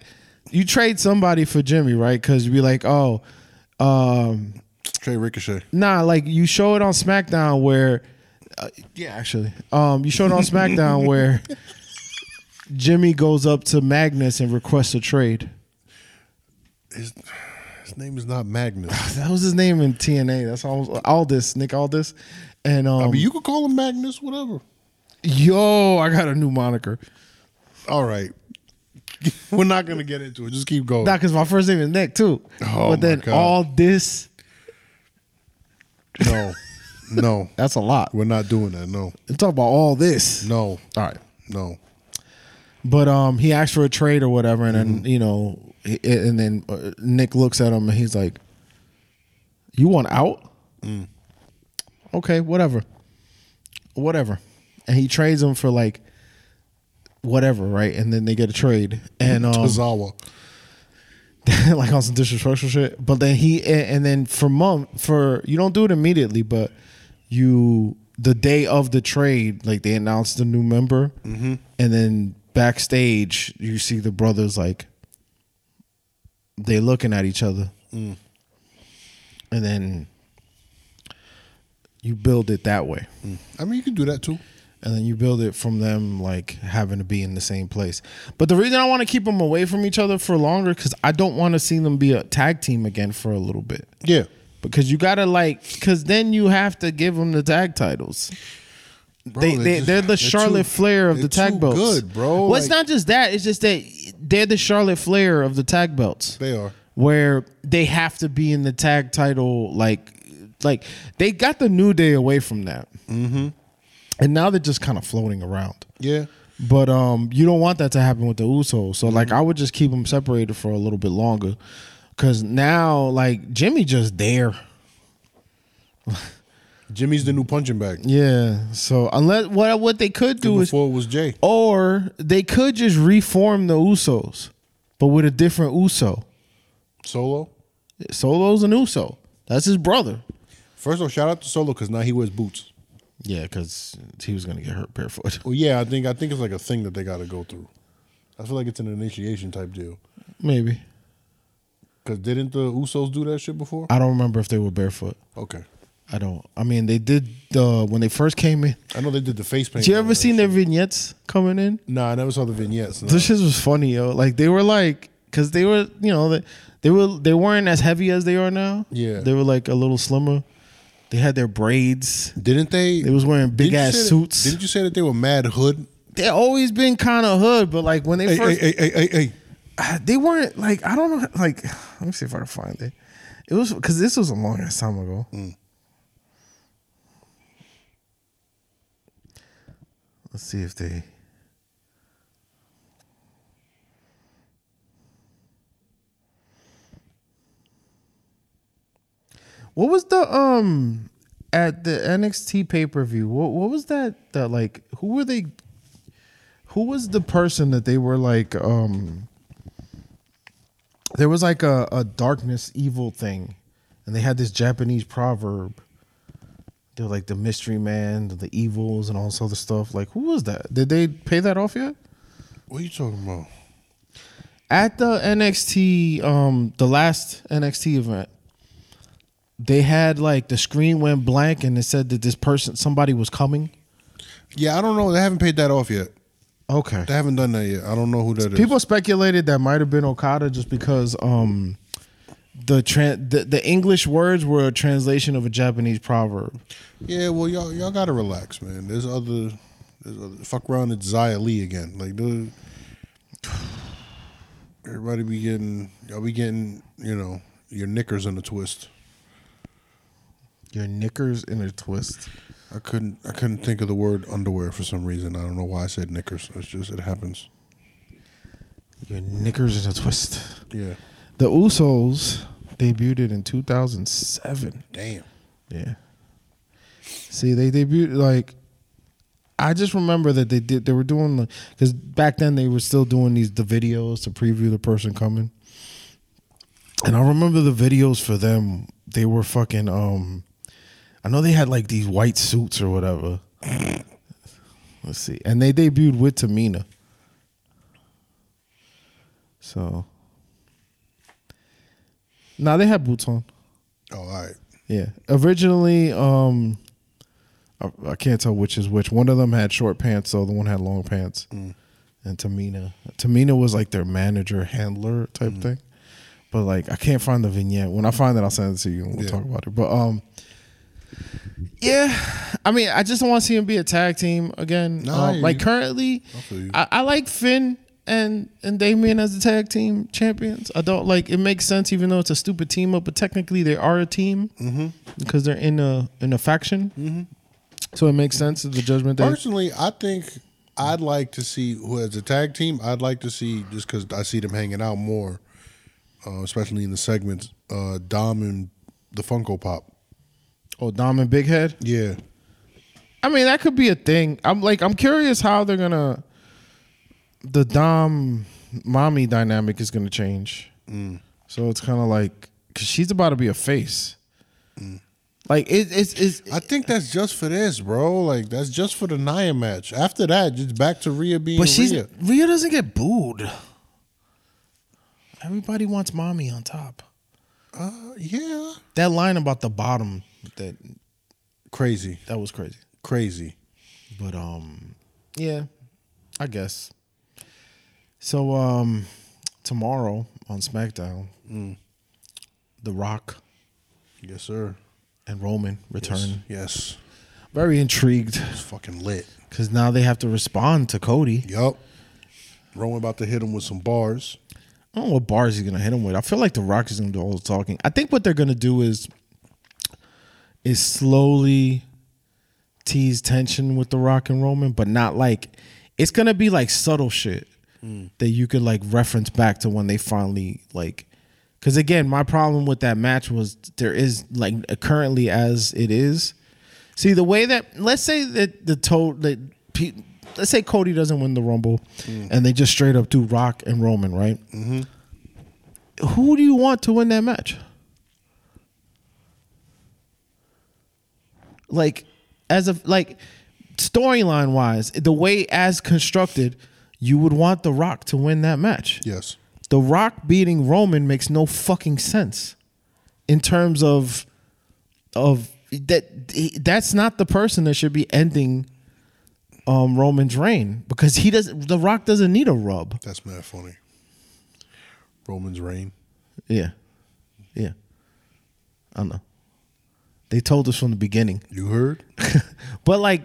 you trade somebody for Jimmy, right? Because you be like, oh, um, Trey Ricochet. nah, like you show it on SmackDown where, uh, yeah, actually, um, you showed on SmackDown where Jimmy goes up to Magnus and requests a trade. His, his name is not Magnus. That was his name in TNA. That's all. Aldis, Nick Aldis, and um, I mean, you could call him Magnus, whatever. yo, I got a new moniker. All right. We're not gonna get into it. Just keep going. Not because my first name is Nick too. Oh, but then God. all this, no, no, that's a lot. we're not doing that. No, I'm talking about all this. no, All right. no. But um, he asked for a trade or whatever, and then you know, and then uh, Nick looks at him and he's like, "You want out? Okay, whatever, whatever." And he trades him for like whatever, right? And then they get a trade, and um, Tozawa. like on some disrespectful shit. But then he and and then for month for you don't do it immediately, but you the day of the trade, like they announced the new member, mm-hmm. and then backstage you see the brothers like they looking at each other, mm. and then you build it that way mm. I mean, you can do that too. and then you build it from them like having to be in the same place. But the reason I want to keep them away from each other for longer because I don't want to see them be a tag team again for a little bit. Yeah. Because you gotta like, because then you have to give them the tag titles. Bro, they they're they just- they're the Charlotte too- Flair of the tag too belts. good, bro. Well, it's not just that. It's just that they're the Charlotte Flair of the tag belts They are. where they have to be in the tag title like like they got the new day away from that mm-hmm. and now they're just kind of floating around Yeah. but um you don't want that to happen with the usos so like i would just keep them separated for a little bit longer because now like jimmy just there Jimmy's the new punching bag. yeah so unless what what they could do is Before it was Jay. or they could just reform the usos but with a different uso Solo. solo's an uso that's his brother First of all, shout out to Solo because now he wears boots. Yeah, because he was gonna get hurt barefoot. Well, yeah, I think I think it's like a thing that they got to go through. I feel like it's an initiation type deal. Maybe Because didn't the Usos do that shit before? I don't remember if they were barefoot. Okay. I don't. I mean, they did uh, when they first came in. I know they did the face paint. Did you ever seen their vignettes coming in? Nah, I never saw the vignettes. no. This shit was funny, yo. Like they were like, cause they were, you know, they, they were they weren't as heavy as they are now. Yeah. they were like a little slimmer. They had their braids. Didn't they? They was wearing big ass say that- suits. didn't you say that they were mad hood? They always been kind of hood, but like when they Hey, first, hey, hey, hey, hey, hey. they weren't like I don't know. Like let me see if I can find it. It was because this was a long ass time ago. Let's see if they. What was the um at the NXT pay per view? What what was that? That like who were they? Who was the person that they were like? um There was like a, a darkness evil thing, and they had this Japanese proverb. They're like the mystery man, the evils, and all this other stuff. Like who was that? Did they pay that off yet? What are you talking about? at the NXT, um, the last NXT event, they had like the screen went blank and it said that this person, somebody was coming. Yeah, I don't know. They haven't paid that off yet. Okay. They haven't done that yet. I don't know who that is. People speculated that might have been Okada just because um, the, tran the the English words were a translation of a Japanese proverb. Yeah, well, y'all y'all gotta relax, man. There's other, there's other fuck around. It's Xia Li again. Like the everybody be getting y'all be getting you know your knickers in a twist. Your knickers in a twist. I couldn't I couldn't think of the word underwear for some reason. I don't know why I said knickers. It's just it happens. Your knickers in a twist. Yeah. The Usos debuted in 2007. Damn. Yeah. See, they debuted like I just remember that they did they were doing the because back then they were still doing these the videos to preview the person coming. And I remember the videos for them. They were fucking. Um, I know they had like these white suits or whatever. Let's see, and they debuted with Tamina. So, now they had boots on. Oh, all right. Yeah. Originally, um, I, I can't tell which is which. One of them had short pants, so the one had long pants. And Tamina, Tamina was like their manager, handler type thing. But like, I can't find the vignette. When I find it, I'll send it to you and we'll Yeah. talk about it. But um, yeah, I mean, I just don't want to see him be a tag team again. Nah, Um, like currently. I, I like Finn and and Damien as the tag team champions. I don't like it makes sense even though it's a stupid team up, but technically they are a team Mm-hmm. because they're in a in a faction. So it makes sense of the Judgment Day. Personally, I think I'd like to see who as a tag team. I'd like to see just because I see them hanging out more, uh, especially in the segments. Uh, Dom and the Funko Pop. Oh, Dom and Big Head. Yeah, I mean, that could be a thing. I'm like, I'm curious how they're gonna the Dom mommy dynamic is gonna change. So it's kind of like because she's about to be a face. Like it, it's it's I think that's just for this, bro. Like that's just for the Nia match. After that, just back to Rhea being but she's Rhea. Rhea doesn't get booed. Everybody wants mommy on top. Uh, yeah, That line about the bottom that crazy, that was crazy. crazy. But um yeah, I guess. So um tomorrow on SmackDown, The Rock Yes, sir. and Roman return. Yes, Very intrigued it's fucking lit. because now they have to respond to Cody. Yup. Roman about to hit him with some bars. I don't know what bars he's gonna hit him with. I feel like The Rock is gonna do all the talking. I think what they're gonna do is is slowly tease tension with The Rock and Roman, but not like it's gonna be like subtle shit mm. that you could like reference back to when they finally like. Because again, my problem with that match was there is like currently as it is. See the way that let's say that the to that pe- let's say Cody doesn't win the Rumble, mm. and they just straight up do Rock and Roman, right? Mm-hmm. Who do you want to win that match? Like, as of like storyline wise, the way as constructed, you would want The Rock to win that match. Yes. The Rock beating Roman makes no fucking sense in terms of of that that's not the person that should be ending um Roman's reign because he doesn't the Rock doesn't need a rub. That's mad funny. Roman's reign. Yeah. Yeah. I don't know. They told us from the beginning. You heard? But like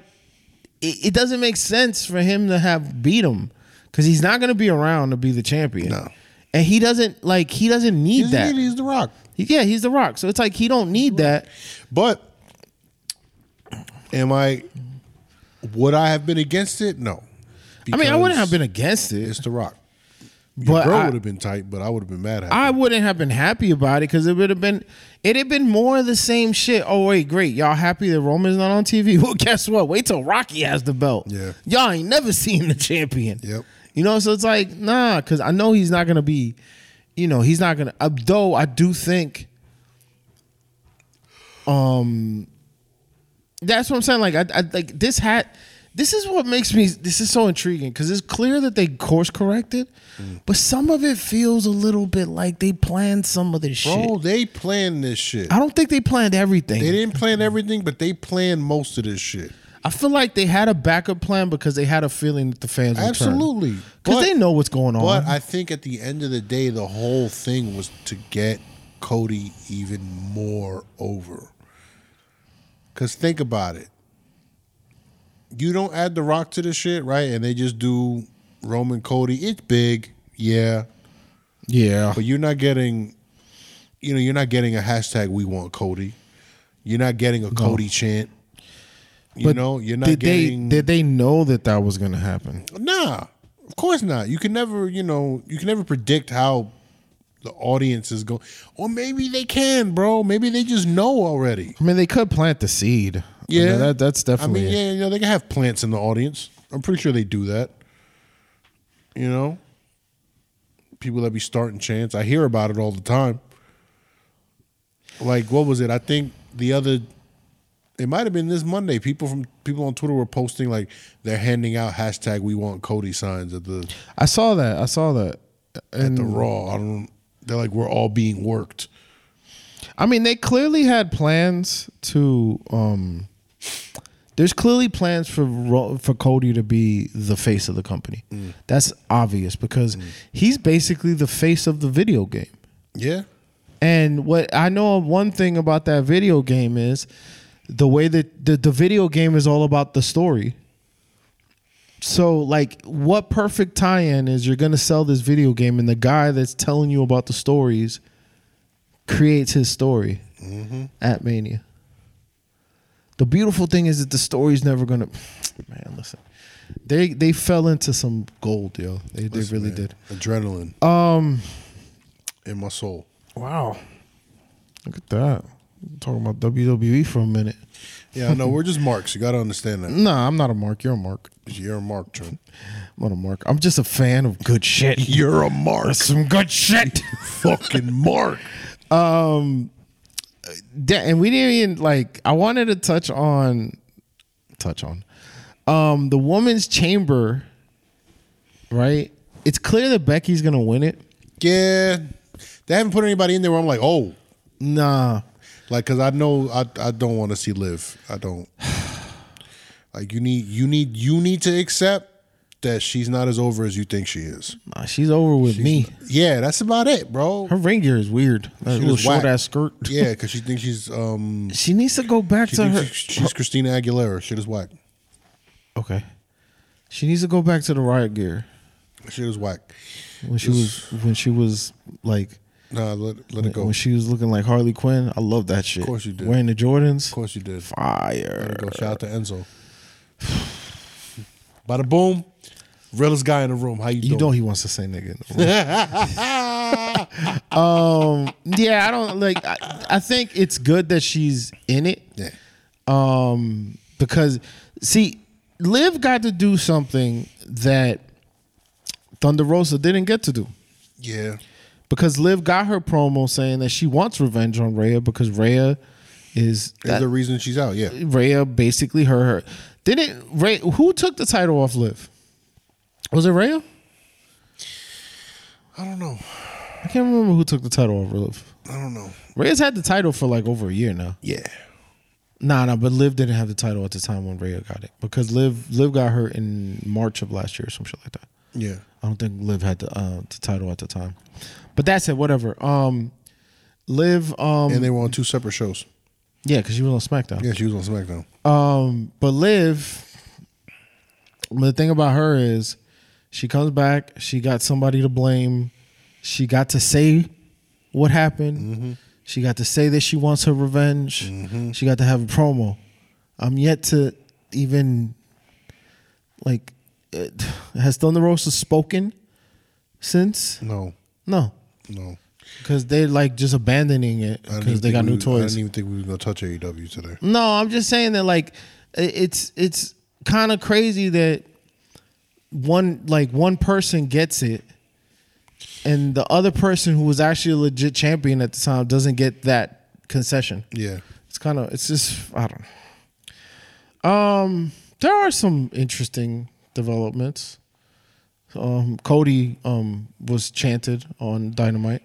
it, it doesn't make sense for him to have beat him because he's not gonna be around to be the champion. No. And he doesn't like he doesn't need He's, that. he's the rock. Yeah, he's the rock. So it's like he don't need that. But am I would I have been against it? No. I mean, I wouldn't have been against it. it's the rock. Your But girl would have been tight, but I would have been mad at I wouldn't have been happy about it because it would have been it had been more of the same shit. Oh wait, great. Y'all happy that Roman's not on TV? Well, guess what? Wait till Rocky has the belt. Yeah. Y'all ain't never seen the champion. Yep. You know, so it's like, nah, because I know he's not gonna be, you know, he's not gonna uh, though I do think um that's what I'm saying. Like I, I like this hat. This is what makes me. This is so intriguing because it's clear that they course corrected, Mm. but some of it feels a little bit like they planned some of this shit. Bro, they planned this shit. I don't think they planned everything. They didn't plan everything, but they planned most of this shit. I feel like they had a backup plan because they had a feeling that the fans. Absolutely. because they know what's going on. But I think at the end of the day, the whole thing was to get Cody even more over. Because think about it. You don't add The Rock to the shit, right? And they just do Roman Cody. It's big, yeah. yeah, But you're not getting, you know, you're not getting a hashtag we want Cody. You're not getting a Cody chant. You But know, you're not did getting. they did they know that that was going to happen? Nah, of course not. You can never, you know, you can never predict how the audience is going. Or maybe they can, bro. Maybe they just know already. I mean, they could plant the seed. Yeah, that, that's definitely. I mean, yeah, you know, they can have plants in the audience. I'm pretty sure they do that. You know, people that be starting chants. I hear about it all the time. like what was it? I think the other it might have been this Monday. People from people on Twitter were posting like they're handing out hashtag we want Cody signs at the I saw that. I saw that. at the Raw. I don't. They're like we're all being worked. I mean, they clearly had plans to. um There's clearly plans for for Cody to be the face of the company. Mm. That's obvious because mm. he's basically the face of the video game. Yeah, And what I know of one thing about that video game is the way that the, the video game is all about the story. So like what perfect tie-in is you're gonna sell this video game and the guy that's telling you about the stories creates his story mm-hmm. at Mania. The beautiful thing is that the story's never gonna man, listen. They they fell into some gold, yo. They they really man, did. Adrenaline Um in my soul. Wow. Look at that. Talking about WWE for a minute. Yeah, no. We're just marks. You got to understand that. Nah, I'm not a mark. You're a mark. You're a mark, Trent. I'm not a mark. I'm just a fan of good shit. You're a mark. Some good shit. Fucking mark. um and we didn't even like I wanted to touch on touch on um the woman's chamber, right? It's clear that Becky's gonna win it. Yeah, they haven't put anybody in there where I'm like, oh, Nah. like because I know I I don't want to see live. I don't. Like you need you need you need to accept that she's not as over as you think she is. Nah, she's over with me. Yeah, that's about it, bro. Her ring gear is weird. That She little was short whack. ass skirt. Yeah, because she thinks she's um She needs to go back she to thinks her. she's, she's Christina Aguilera. Shit is whack. Okay. She needs to go back to the riot gear Shit is whack. when she was when she was like Nah, let let it go. when Of she was looking like Harley Quinn. I love that shit. Of course you did. Wearing the Jordans. Of course you did. Let Fire. it go. Shout out to Enzo. Bada boom. Realest guy in the room. How you, You doing? know he wants to say nigga. in the room. um. Yeah, I don't like. I, I think it's good that she's in it. Yeah. Um. Because see, Liv got to do something that Thunder Rosa didn't get to do. Yeah. because Liv got her promo saying that she wants revenge on Rhea because Rhea is that, the reason she's out. Yeah. Rhea basically her her didn't Rhea who took the title off Liv? Was it Rhea? I don't know. I can't remember who took the title off Liv. I don't know. Rhea's had the title for like over a year now. Yeah. Nah, nah, but Liv didn't have the title at the time when Rhea got it because Liv Liv got her in March of last year or some shit like that. Yeah. I don't think Liv had the uh, the title at the time, but that's it. Whatever. Um, Liv. Um, And they were on two separate shows. yeah, because she was on SmackDown. Yeah, she was on SmackDown. Um, but Liv, the thing about her is she comes back, she got somebody to blame. She got to say what happened. Mm-hmm. She got to say that she wants her revenge. Mm-hmm. She got to have a promo. I'm yet to even like it, has Thunder Rosa spoken since? No. No. No. Because they're like just abandoning it because they got we new was- I didn't even think we were gonna touch AEW today. No, I'm just saying that like it's it's kind of crazy that one like one person gets it and the other person who was actually a legit champion at the time doesn't get that concession. Yeah. It's kind of it's just I don't know. Um there are some interesting developments. Um Cody um was chanted on Dynamite.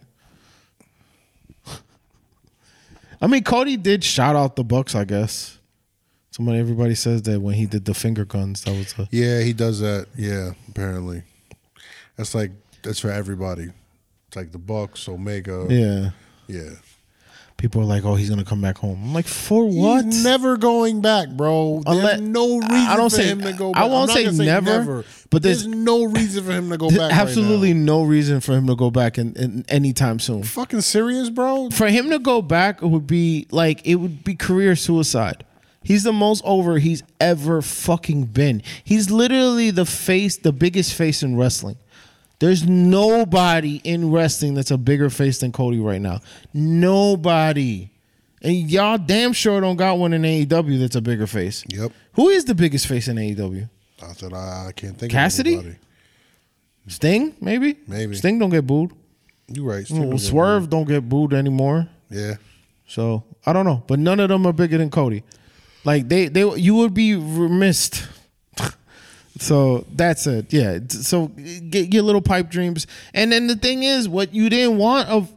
I mean Cody did shout out the Bucks, I guess. Somebody everybody says that when he did the finger guns, that was a Yeah, he does that. Yeah, apparently. That's like that's for everybody. It's like the Bucks, Omega. Yeah. Yeah. People are like, "Oh, he's gonna come back home." I'm like, "For what?" He's never going back, bro. There's Unless- no reason I don't for say- him to go I back. I'm won't not say gonna never, but there's, there's- no reason for him to go back. right Absolutely now. no reason for him to go back in, in anytime soon. Fucking serious, bro? For him to go back would be like it would be career suicide. He's the most over he's ever fucking been. He's literally the face, the biggest face in wrestling. There's nobody in wrestling that's a bigger face than Cody right now. Nobody. And y'all damn sure don't got one in AEW that's a bigger face. Yep. Who is the biggest face in AEW? I said I, I can't think Cassidy? of anybody. Sting, maybe? Maybe. Sting don't get booed. You're right. Sting Well, don't get Swerve don't get booed anymore. Yeah. So I don't know, but none of them are bigger than Cody. Like they, they, you would be remiss. so that's it. Yeah. So get your little pipe dreams, and then the thing is, what you didn't want of.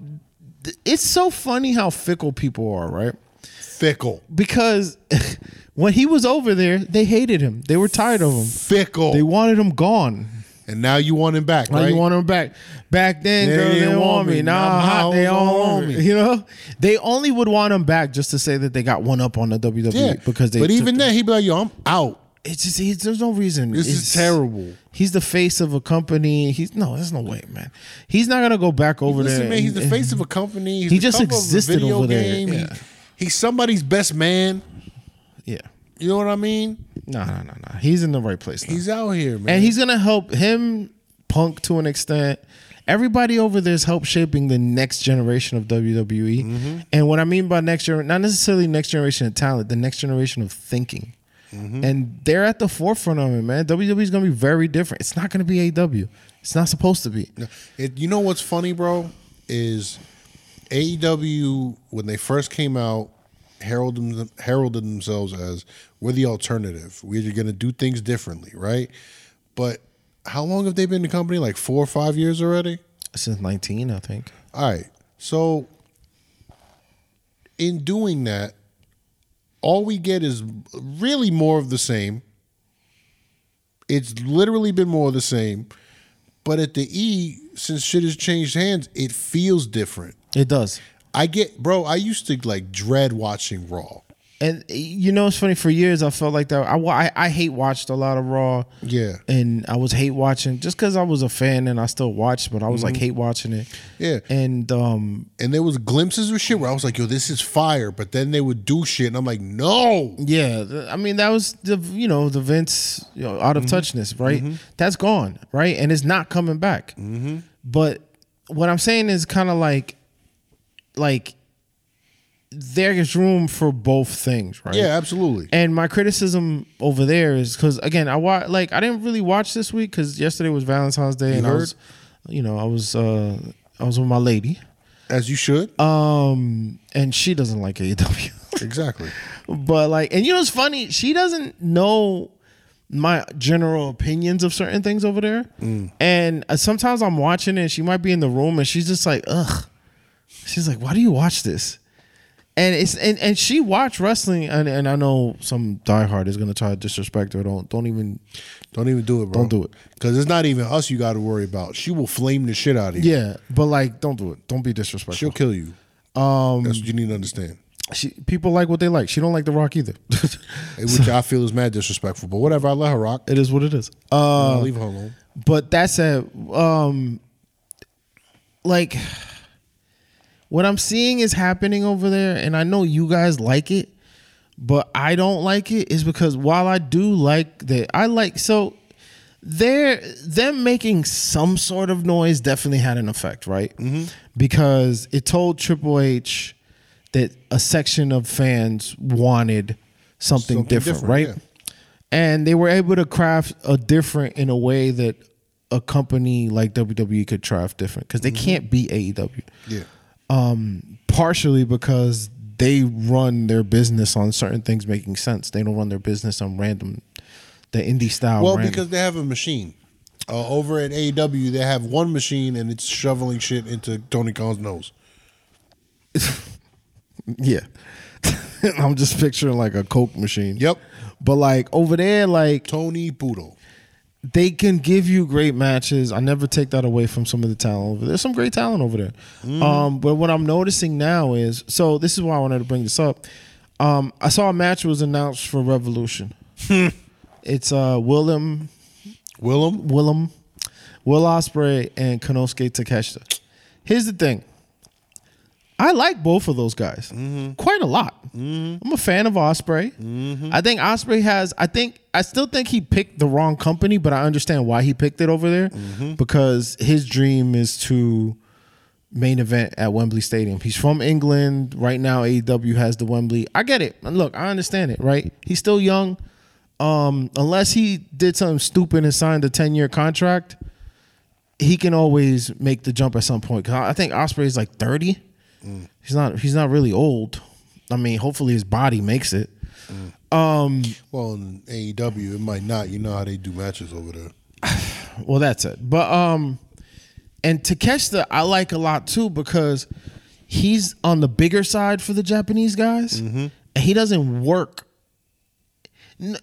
It's so funny how fickle people are, right? Fickle. Because when he was over there, they hated him. They were tired of him. Fickle. They wanted him gone. And now you want him back, Now right? you want him back. Back then, They girl, they didn't want me. me. Now Now I'm hot, they all want me. You know, they only would want him back just to say that they got one up on the WWE yeah. because they. but even then, he'd be like, "Yo, I'm out. it's just he's, there's no reason. This is terrible." He's the face of a company. He's no, there's no way, man. He's not gonna go back over Listen, there. man, he's and- the face of a company. He's He just existed video over there, game. He- he's somebody's best man. Yeah, You know what I mean? no, no, no, no. He's in the right place. Now. He's out here, man. and he's gonna help him, Punk to an extent. Everybody over there's help shaping the next generation of WWE. Mm-hmm. And what I mean by next generation, not necessarily next generation of talent, the next generation of thinking. Mm-hmm. And they're at the forefront of it, man. WWE is gonna be very different. It's not gonna be AW. It's not supposed to be. It, you know what's funny, bro? Is AEW when they first came out heralded heralded themselves as we're the alternative. We're going to do things differently, right? But how long have they been in the company? Like four or five years already. Since 19, I think. All right. So in doing that, all we get is really more of the same. It's literally been more of the same. But at the E, since shit has changed hands, it feels different. It does. I get, bro, I used to like dread watching Raw. And you know, it's funny. For years, I felt like that. I, I, I hate watched a lot of Raw. Yeah. and I was hate watching just because I was a fan and I still watched, but I was like mm-hmm. hate watching it. Yeah. and um, And there was glimpses of shit where I was like, yo, this is fire. But then they would do shit and I'm like, no. yeah, I mean that was the you know the Vince you know, out of mm-hmm. touchness, right? Mm-hmm. That's gone, right, and it's not coming back. But what I'm saying is kind of like, like there is room for both things, right? Yeah, absolutely. And my criticism over there is because again, I wa- like I didn't really watch this week because yesterday was Valentine's Day, and I was, you know, I was uh I was with my lady, As you should. um, and she doesn't like AEW, exactly. but like, and you know, it's funny, she doesn't know my general opinions of certain things over there, and uh, sometimes I'm watching it, and she might be in the room, and she's just like, ugh, she's like, why do you watch this? And it's and, and she watched wrestling and, and I know some diehard is gonna try to disrespect her. Don't don't even Don't even do it, bro. Don't do it. Because it's not even us you got to worry about. She will flame the shit out of you. Yeah, but like don't do it. Don't be disrespectful. She'll kill you. Um, That's what you need to understand. She, people like what they like. She don't like the rock either. Which I feel is mad disrespectful. But whatever, I let her rock. it is what it is. Uh leave her alone. but that said, um like what I'm seeing is happening over there, and I know you guys like it, but I don't like it is because while I do like that, I like so they're them making some sort of noise definitely had an effect, right? Mm-hmm. Because it told Triple H that a section of fans wanted something, Something different, different, right? yeah. And they were able to craft a different in a way that a company like WWE could craft different because they mm-hmm. can't be AEW Yeah. Um, partially because they run their business on certain things making sense. They don't run their business on random, the indie style. Well, random. because they have a machine. Uh, over at AEW, they have one machine and it's shoveling shit into Tony Khan's nose. yeah, I'm just picturing like a Coke machine. Yep. But like over there, like Tony Poodle. They can give you great matches. I never take that away from some of the talent over there. There's some great talent over there. Mm-hmm. Um, but what I'm noticing now is so this is why I wanted to bring this up. Um, I saw a match was announced for Revolution. it's uh Willem Willem. Willem, Will Ospreay, and Konosuke Takeshita. Here's the thing. I like both of those guys mm-hmm. quite a lot. Mm-hmm. I'm a fan of Ospreay. Mm-hmm. I think Ospreay has. I think I still think he picked the wrong company, but I understand why he picked it over there because his dream is to main event at Wembley Stadium. He's from England. Right now, AEW has the Wembley. I get it. And look, I understand it, right? He's still young. Um, unless he did something stupid and signed a 10 year contract, he can always make the jump at some point. 'Cause I think Ospreay is like 30. He's not. He's not really old. I mean, hopefully his body makes it. Um. Well, in AEW, it might not. You know how they do matches over there. Well, that's it. But um, and Takeshita I like a lot too because he's on the bigger side for the Japanese guys, and he doesn't work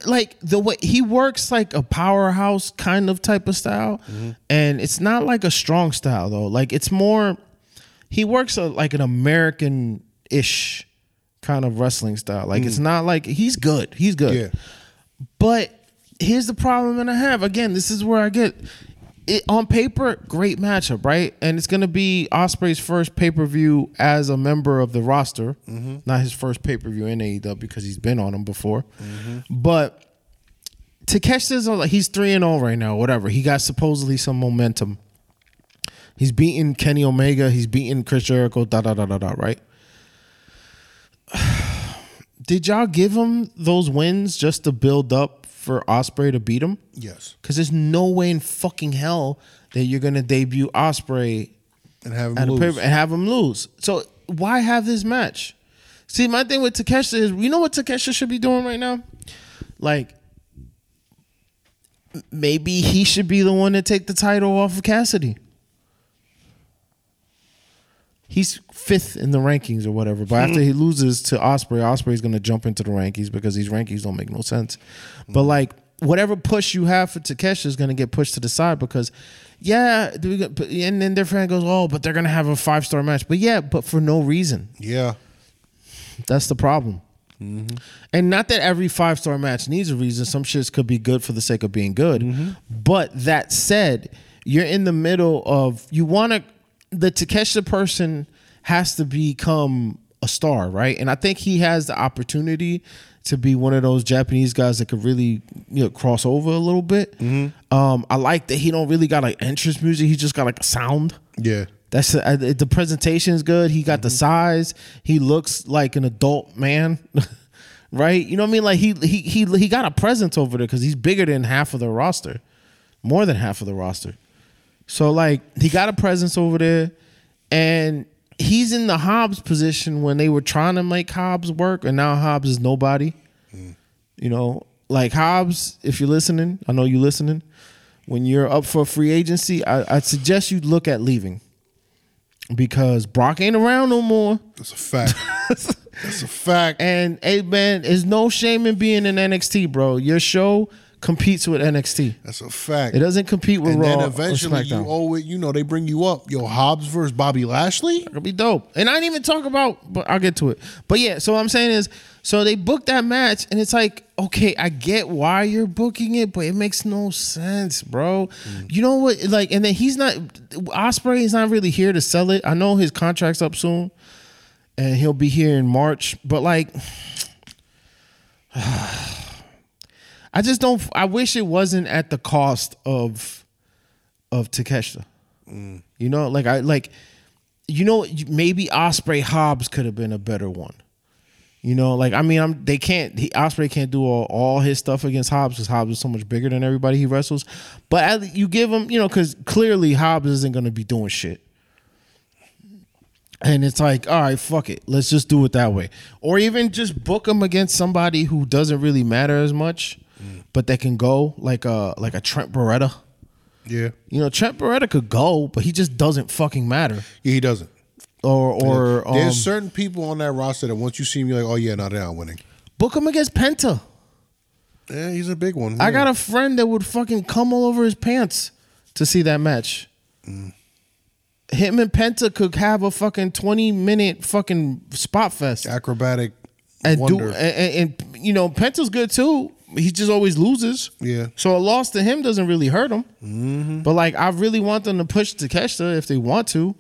like the way he works like a powerhouse kind of type of style, and it's not like a strong style though. Like it's more, he works a, like an American ish kind of wrestling style. Like it's mm. not like he's good. He's good. Yeah. But here's the problem that I have. Again, this is where I get it on paper, great matchup, right? And it's gonna be Ospreay's first pay per view as a member of the roster, mm-hmm. not his first pay per view in AEW because he's been on them before. Mm-hmm. But to Takeshita's on- he's three and zero right now. Whatever he got supposedly some momentum. He's beaten Kenny Omega. He's beaten Chris Jericho. Da da da da da. Right. Did y'all give him those wins just to build up for Ospreay to beat him? Yes, Because there's no way in fucking hell that you're gonna debut Ospreay and have him lose. and have him lose. So why have this match? See, my thing with Takeshita is, you know what Takeshita should be doing right now? Like, maybe he should be the one to take the title off of Cassidy. He's fifth in the rankings or whatever, but after hmm. he loses to Ospreay, Ospreay's gonna jump into the rankings because these rankings don't make no sense. But hmm. like whatever push you have for Takesha is gonna get pushed to the side because, yeah, do we get- but- and then their friend goes, oh, but they're gonna have a five star match, but yeah, but for no reason. Yeah, That's the problem. Mm-hmm. And not that every five star match needs a reason. Some shits could be good for the sake of being good. Mm-hmm. But that said, you're in the middle of you want to. The Takesha person has to become a star, right? And I think he has the opportunity to be one of those Japanese guys that could really you know cross over a little bit. Um, I like that he don't really got like entrance music. He just got like a sound. yeah. That's uh, the presentation is good. He got the size. He looks like an adult man, right? You know what I mean? Like he he he he got a presence over there because he's bigger than half of the roster, more than half of the roster. So like he got a presence over there, and he's in the Hobbs position when they were trying to make Hobbs work, and now Hobbs is nobody. You know, like Hobbs, if you're listening, I know you're listening. When you're up for free agency, I, I suggest you look at leaving because Brock ain't around no more. That's a fact. That's a fact. And hey man, there's no shame in being in NXT, bro. Your show competes with NXT. That's a fact. It doesn't compete with and Raw then or eventually you it. You know they bring you up. Yo, Hobbs versus Bobby Lashley. It'll be dope. And I didn't even talk about, but I'll get to it. But yeah, so what I'm saying is, so they booked that match, and it's like, okay, I get why you're booking it, but it makes no sense, bro. Mm. You know what? Like, and then he's not Ospreay is not really here to sell it. I know his contract's up soon, and he'll be here in March. But like, I just don't. I wish it wasn't at the cost of of Takeshita. You know, like I like, you know, maybe Ospreay Hobbs could have been a better one. You know, like I mean, I'm they can't. He, Ospreay can't do all, all his stuff against Hobbs because Hobbs is so much bigger than everybody he wrestles. But you give him, you know, because clearly Hobbs isn't going to be doing shit. And it's like, all right, fuck it, let's just do it that way, or even just book him against somebody who doesn't really matter as much, but that can go like a like a Trent Beretta. Yeah. You know, Trent Beretta could go, but he just doesn't fucking matter. Yeah, he doesn't. Or or um, There's certain people on that roster that once you see him, you're like, oh yeah, no, they're not winning. book him against Penta. Yeah, he's a big one. I got a friend that would fucking come all over his pants to see that match. Him and Penta could have a fucking twenty minute fucking spot fest acrobatic and do and, and, and, you know Penta's good too. He just always loses. Yeah. So a loss to him doesn't really hurt him. Mm-hmm. But like I really want them to push to Takeshita if they want to.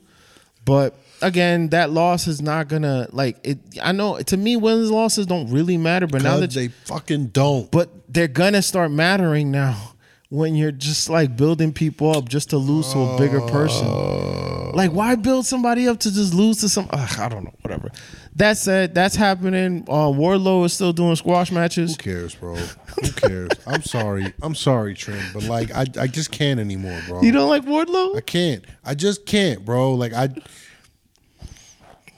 But again, that loss is not gonna like it. I know to me wins losses don't really matter. But now that they fucking don't. but they're gonna start mattering now when you're just like building people up just to lose to a bigger person. Oh. Like, why build somebody up to just lose to some? Ugh, I don't know. Whatever. That said, that's happening. Uh, Wardlow is still doing squash matches. Who cares, bro? Who cares? I'm sorry. I'm sorry, Trent, but like I, I just can't anymore, bro. You don't like Wardlow? I can't. I just can't, bro. Like I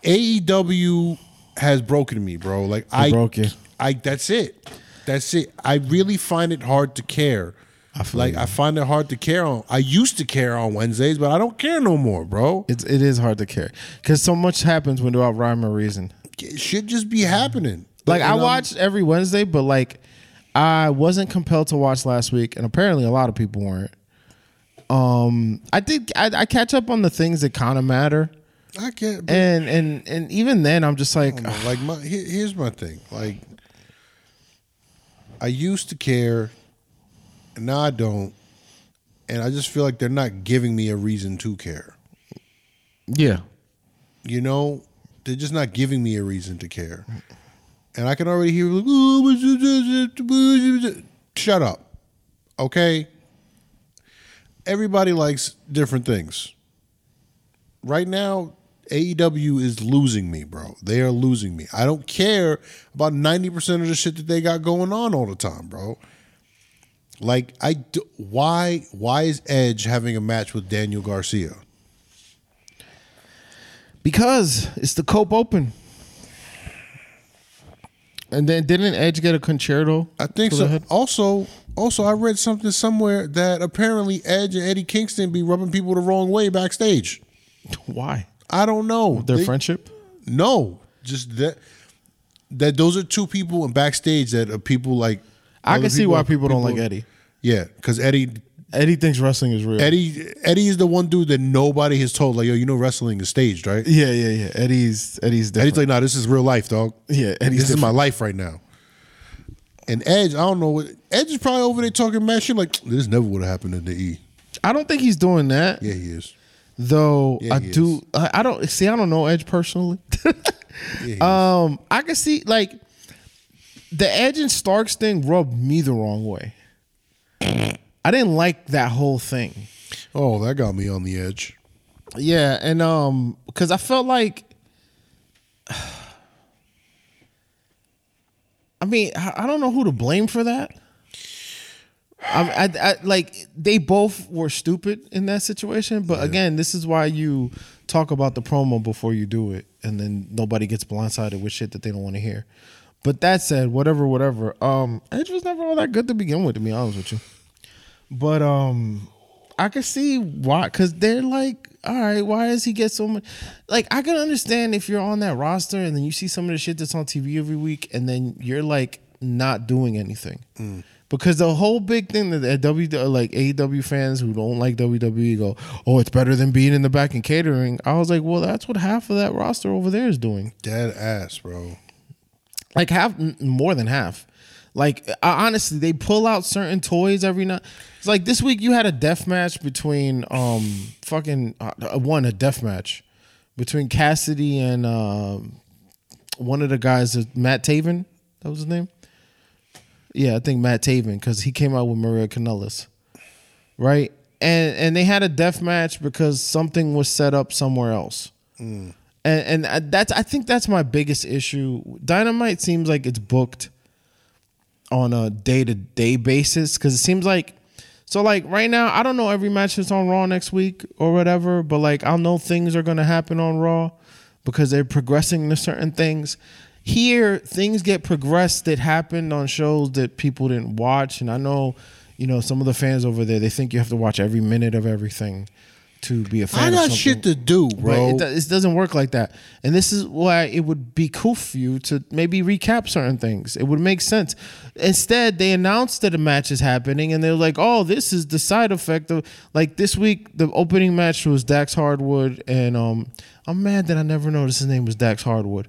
AEW has broken me, bro. Like I broke you. I that's it. That's it. I really find it hard to care. I feel like you. I find it hard to care on. I used to care on Wednesdays, but I don't care no more, bro. It's it is hard to care because so much happens when without rhyme or reason. It should just be happening. Like I watch every Wednesday, but like I wasn't compelled to watch last week, and apparently a lot of people weren't. Um, I did. I, I catch up on the things that kind of matter, I can't. And and and even then, I'm just like, like my here, here's my thing. Like I used to care, and now I don't, and I just feel like they're not giving me a reason to care. yeah, You know, they're just not giving me a reason to care. And I can already hear like, "Oh, shut up. Okay? Everybody likes different things. Right now, AEW is losing me, bro. They are losing me. I don't care about 90% of the shit that they got going on all the time, bro. Like I do, why why is Edge having a match with Daniel Garcia? because it's the Cope Open. And then didn't Edge get a concerto? I think so. Also, also, I read something somewhere that apparently Edge and Eddie Kingston be rubbing people the wrong way backstage. Why? I don't know. Their They- friendship? No, just that. That those are two people in backstage that are people like. I can see why people don't like Eddie. Yeah, because Eddie, Eddie thinks wrestling is real. Eddie, Eddie is the one dude that nobody has told. Like, yo, you know, wrestling is staged, right? Yeah, yeah, yeah. Eddie's Eddie's different. Eddie's like, nah, this is real life, dog. Yeah, Eddie's this is my life right now. And Edge, I don't know what Edge is probably over there talking mad shit like this never would have happened in the E. I don't think he's doing that. Yeah, he is. Though Yeah, I do, I, I don't see. I don't know Edge personally. Yeah, he is. um, I can see like the Edge and Starks thing rubbed me the wrong way. I didn't like that whole thing. oh, that got me on the edge. Yeah, and um, because I felt like, I mean, I don't know who to blame for that. I, I, I like they both were stupid in that situation, but again, this is why you talk about the promo before you do it, and then nobody gets blindsided with shit that they don't want to hear. But that said, whatever, whatever. Um, Edge was never all that good to begin with, to be honest with you. But um, I can see why, because they're like, all right, why does he get so much? Like, I can understand if you're on that roster and then you see some of the shit that's on TV every week, and then you're like not doing anything. Because the whole big thing that that W like AEW fans who don't like WWE go, oh, it's better than being in the back and catering. I was like, well, that's what half of that roster over there is doing Dead ass, bro. Like half more than half. Like honestly they pull out certain toys every night. It's like this week you had a death match between um fucking uh, uh, one a death match between cassidy and um one of the guys uh, matt taven? That was his name? Yeah i think matt taven because he came out with maria Kanellis, right? And and they had a death match because something was set up somewhere else and and that's I think that's my biggest issue. Dynamite seems like it's booked on a day to day basis because it seems like so like right now I don't know every match that's on Raw next week or whatever, but like I'll know things are gonna happen on Raw because they're progressing to certain things. Here, things get progressed that happened on shows that people didn't watch, and I know, you know, some of the fans over there they think you have to watch every minute of everything to be a fan. I got something. shit to do, But bro. it, it doesn't work like that. And this is why it would be cool for you to maybe recap certain things. It would make sense. Instead, they announced that a match is happening and they're like, oh, this is the side effect of like this week the opening match was Dax Hardwood and um I'm mad that I never noticed his name was Dax Hardwood.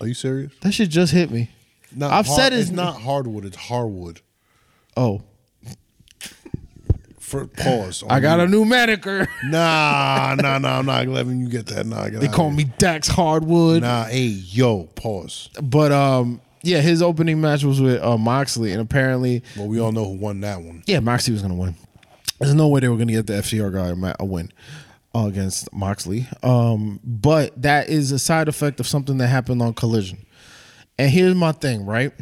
Are you serious? That shit just hit me. Not I've hard- said his it's not hardwood. It's hardwood. Oh, For pause. I got a new manager. Nah, nah, nah. I'm not letting you get that. Nah, get they call me Dax Hardwood. Nah, hey, yo, pause. But um yeah, his opening match was with uh, Moxley and apparently Well, we all know who won that one. Yeah, Moxley was going to win. There's no way they were going to get the FTR guy a a win uh, against Moxley. Um, but that is a side effect of something that happened on Collision. And here's my thing, right?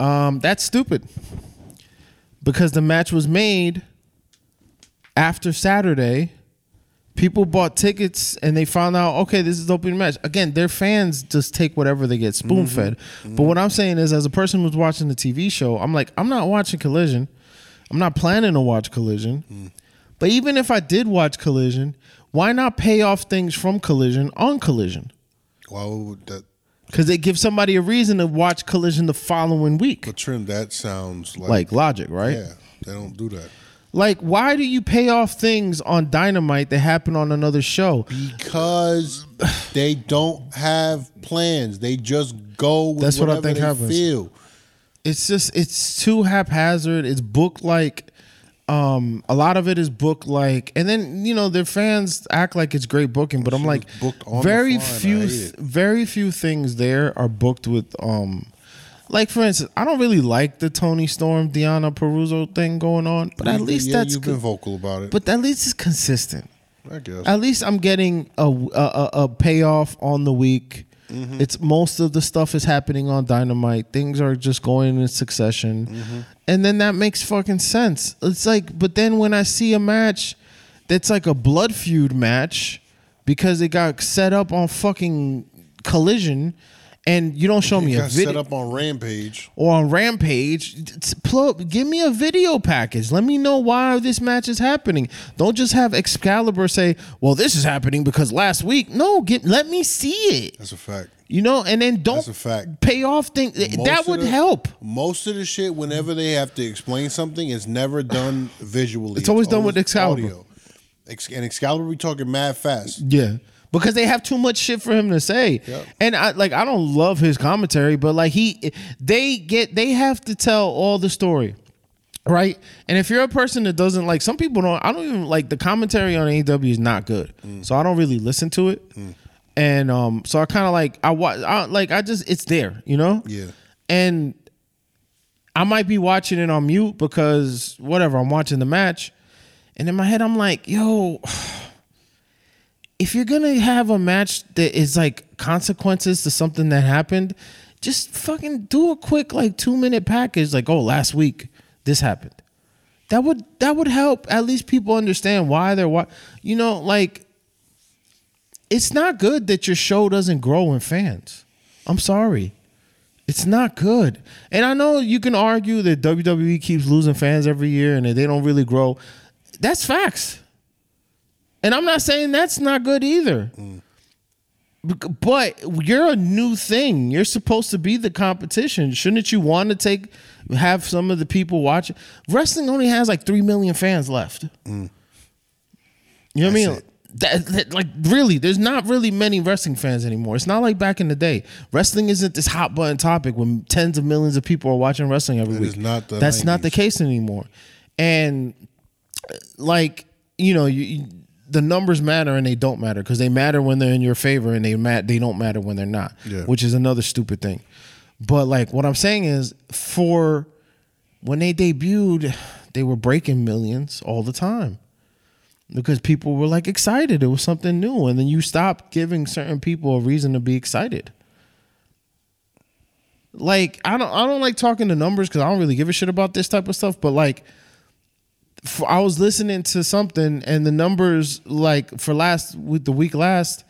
Um, that's stupid because the match was made after Saturday, people bought tickets and they found out, okay, this is the opening match. Again, their fans just take whatever they get spoon fed. Mm-hmm. But what mm-hmm. I'm saying is, as a person who's watching the TV show, I'm like, I'm not watching Collision. I'm not planning to watch Collision. Mm. But even if I did watch Collision, why not pay off things from Collision on Collision? Why would that? Because they give somebody a reason to watch Collision the following week. But trim, that sounds like, Like logic, right? yeah, they don't do that Like, why do you pay off things on Dynamite that happen on another show? because they don't have plans. They just go. With That's what I think happens. Feel. It's just it's too haphazard. It's booked like um a lot of it is booked like and then you know their fans act like it's great booking, but I'm like very few th- very few things there are booked with um like for instance, I don't really like the Toni Storm Deonna Purrazzo thing going on, but at least yeah, that's you've been vocal about it. but at least it's consistent. I guess. At least I'm getting a a, a, a payoff on the week. Mm-hmm. It's most of the stuff is happening on Dynamite. Things are just going in succession, Mm-hmm. and then that makes fucking sense. It's like, but then when I see a match that's like a blood feud match because it got set up on fucking Collision, and you don't show me a video set up on Rampage. or on Rampage, it's- pull up, give me a video package. Let me know why this match is happening. Don't just have Excalibur say, "Well, this is happening because last week." No, get let me see it. That's a fact. You know, and then don't That's a fact. pay off things. That would the- help. Most of the shit, whenever they have to explain something, is never done visually. It's always done with Excalibur. audio. And Excalibur, we talking mad fast. Yeah. Because they have too much shit for him to say. Yep. And I like I don't love his commentary, but like he they get they have to tell all the story. Right? And if you're a person that doesn't like some people don't I don't even like the commentary on AEW is not good. So I don't really listen to it. And um so I kind of like I watch I like I just it's there, you know? Yeah. And I might be watching it on mute because whatever, I'm watching the match. And in my head, I'm like, yo, if you're gonna have a match that is like consequences to something that happened, just fucking do a quick like two minute package. Like, oh, last week this happened. That would that would help at least people understand why they're why you know like it's not good that your show doesn't grow in fans. I'm sorry. It's not good. And I know you can argue that WWE keeps losing fans every year and that they don't really grow. That's facts. And I'm not saying that's not good either. Bec- But you're a new thing. You're supposed to be the competition. Shouldn't you want to take have some of the people watch? Wrestling only has like three million fans left. You know what I mean? That, that- like really, there's not really many wrestling fans anymore. It's not like back in the day. Wrestling isn't this hot button topic when tens of millions of people are watching wrestling every It week. not That's not the case anymore. And like you know, you- the numbers matter and they don't matter because they matter when they're in your favor and they mat they don't matter when they're not. Yeah. Which is another stupid thing. But like what I'm saying is for when they debuted, they were breaking millions all the time because people were like excited. It was something new, and then you stop giving certain people a reason to be excited. Like I don't, I don't like talking to numbers because I don't really give a shit about this type of stuff. But like, for, I was listening to something, and the numbers like for last with the week last,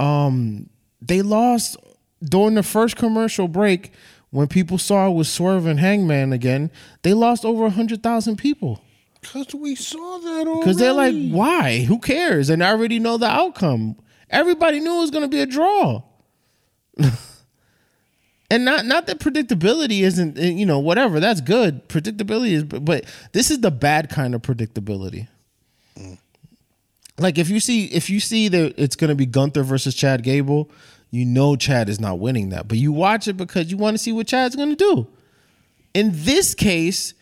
um, they lost during the first commercial break when people saw it was Swerve and Hangman again. They lost over hundred thousand people. Because we saw that already. Because they're like, why? Who cares? And I already know the outcome. Everybody knew it was going to be a draw. and not not that predictability isn't, eh, you know, whatever. That's good. Predictability is, but this is the bad kind of predictability. Like if you see if you see that it's going to be Gunther versus Chad Gable, you know Chad is not winning that, but you watch it because you want to see what Chad's going to do. In this case,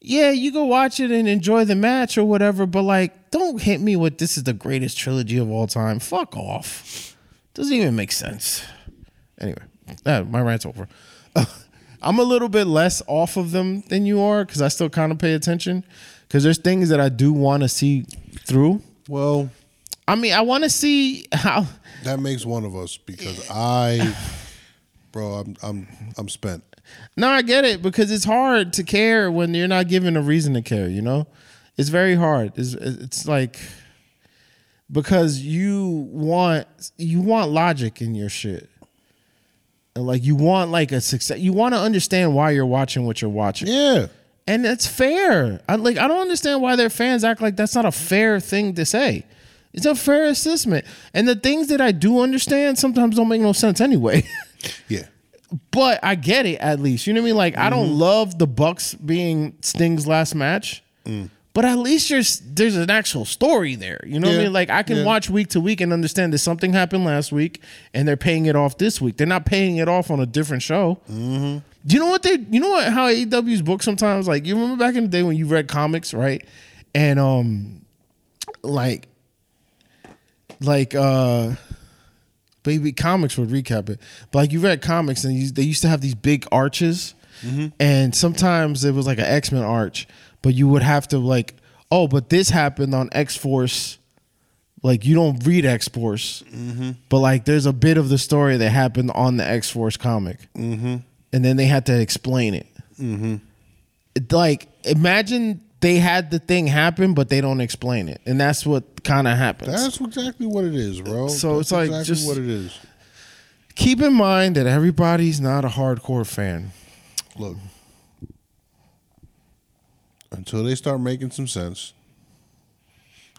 yeah, you go watch it and enjoy the match or whatever, but like, don't hit me with this is the greatest trilogy of all time. Fuck off. Doesn't even make sense. Anyway, uh, my rant's over. I'm a little bit less off of them than you are because I still kind of pay attention because there's things that I do want to see through. Well, I mean, I want to see how. that makes one of us because I, bro, I'm I'm I'm spent. No, I get it because it's hard to care when you're not given a reason to care. You know, it's It's very hard. It's, it's like because you want you want logic in your shit. Like you want like a success. You want to understand why you're watching what you're watching. Yeah. And that's fair. I like I don't understand why their fans act like that's not a fair thing to say. It's a fair assessment. And the things that I do understand sometimes don't make no sense anyway. Yeah. but I get it at least. You know what I mean? Like I don't mm-hmm. love the Bucks being Sting's last match. Mm. But at least there's there's an actual story there. You know what I mean? Like I can Yeah. watch week to week and understand that something happened last week and they're paying it off this week. They're not paying it off on a different show. Do you know what they? You know what? How AEW's book sometimes like you remember back in the day when you read comics, right? And um, like, like uh, baby comics would recap it, but like you read comics and you, they used to have these big arches, and sometimes it was like an X Men arch, but you would have to like, oh, but this happened on X Force. Like you don't read X Force, but like there's a bit of the story that happened on the X Force comic and then they had to explain it. Mm-hmm. Like, imagine they had the thing happen, but they don't explain it, and that's what kind of happens. That's exactly what it is, bro. So That's it's like exactly just- what it is. Keep in mind that everybody's not a hardcore fan. Look, until they start making some sense,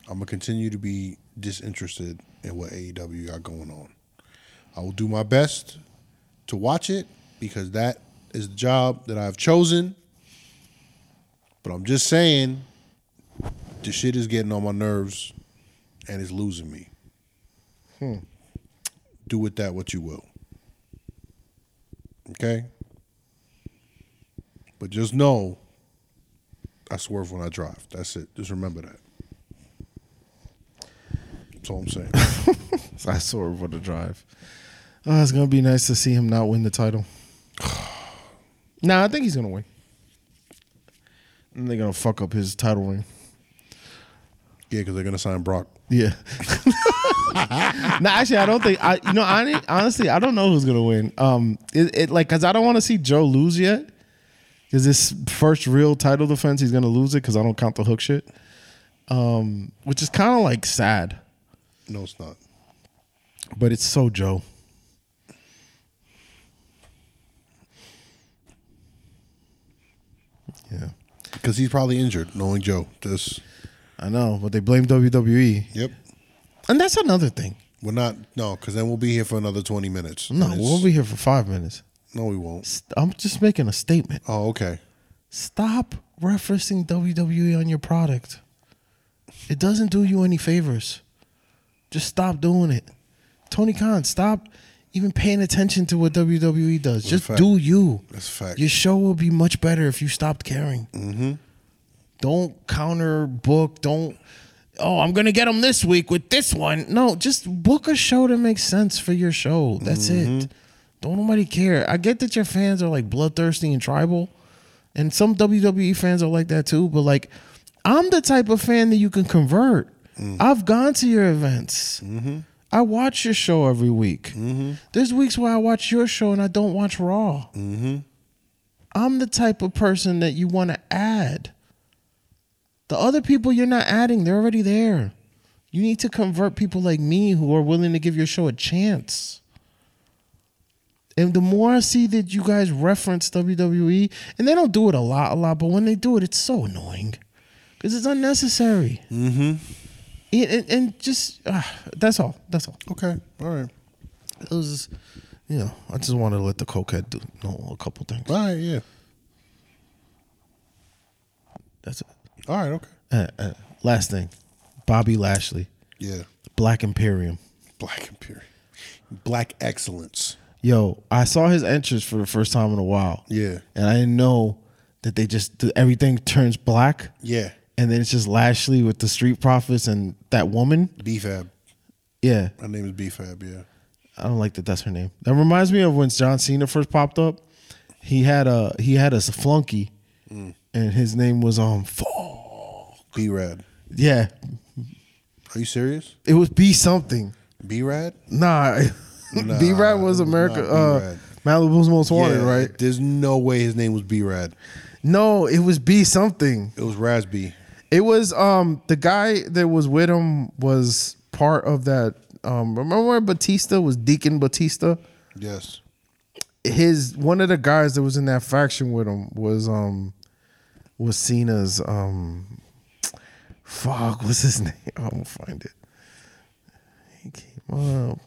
I'm gonna continue to be disinterested in what AEW got going on. I will do my best to watch it because that is the job that I've chosen. But I'm just saying, the shit is getting on my nerves and it's losing me. Hmm. Do with that what you will. Okay? But just know I swerve when I drive. That's it. Just remember that. That's all I'm saying. I saw when I drive. Oh, it's gonna be nice to see him not win the title. nah, I think he's gonna win. And they're gonna fuck up his title ring. yeah, because they're gonna sign Brock. Yeah. no, actually, I don't think. I you know, I, honestly, I don't know who's gonna win. Um, it, it like because I don't want to see Joe lose yet. Because this first real title defense, he's gonna lose it because I don't count the hook shit. Um, which is kind of like sad, No, it's not. but it's so Joe. Yeah, Because he's probably injured, knowing Joe. Just I know, but they blame WWE, yep. and that's another thing. We're not no, because then we'll be here for another twenty minutes. No, we'll be here for five minutes. No, we won't. St- I'm just making a statement. Oh, okay. Stop referencing WWE on your product. It doesn't do you any favors. Just stop doing it. Tony Khan, stop even paying attention to what WWE does. Just fact. do you. That's a fact. Your show will be much better if you stopped caring. Mm-hmm. Don't counter book. Don't. Oh, I'm gonna get them this week with this one. No, just book a show that makes sense for your show. That's it. Don't nobody care. I get that your fans are like bloodthirsty and tribal, and some WWE fans are like that too. But like, I'm the type of fan that you can convert. Mm. I've gone to your events. Mm-hmm. I watch your show every week. Mm-hmm. There's weeks where I watch your show and I don't watch Raw. Mm-hmm. I'm the type of person that you want to add. The other people you're not adding, they're already there. You need to convert people like me who are willing to give your show a chance. And the more I see that you guys reference WWE, and they don't do it a lot, a lot, but when they do it, it's so annoying because it's unnecessary. Mm-hmm. And, and, and just uh, that's all. That's all. Okay. All right. It was, you know, I just wanted to let the cokehead do know a couple things. All right. Yeah. That's it. All right. Okay. Uh, uh, last thing, Bobby Lashley, Yeah. Black Imperium. Black Imperium. Black excellence. Yo, I saw his entrance for the first time in a while. Yeah. And I didn't know that they just everything turns black Yeah. and then it's just Lashley with the Street Profits and that woman. BFAB. Yeah. Her name is BFAB. Yeah. I don't like that that's her name. That reminds me of when John Cena first popped up. He had a he had a flunky and his name was um Fall. B Rad. Yeah. Are you serious? It was B something. B Rad? Nah. Nah, B Rad was America uh Malibu's most wanted, Yeah, right? There's no way his name was B Rad. No, it was B something. It was Rasby. It was um the guy that was with him was part of that. Um, remember where Batista was Deacon Batista? Yes. His one of the guys that was in that faction with him was um was Cena's um fuck what's his name? I'm gonna find it. He came up.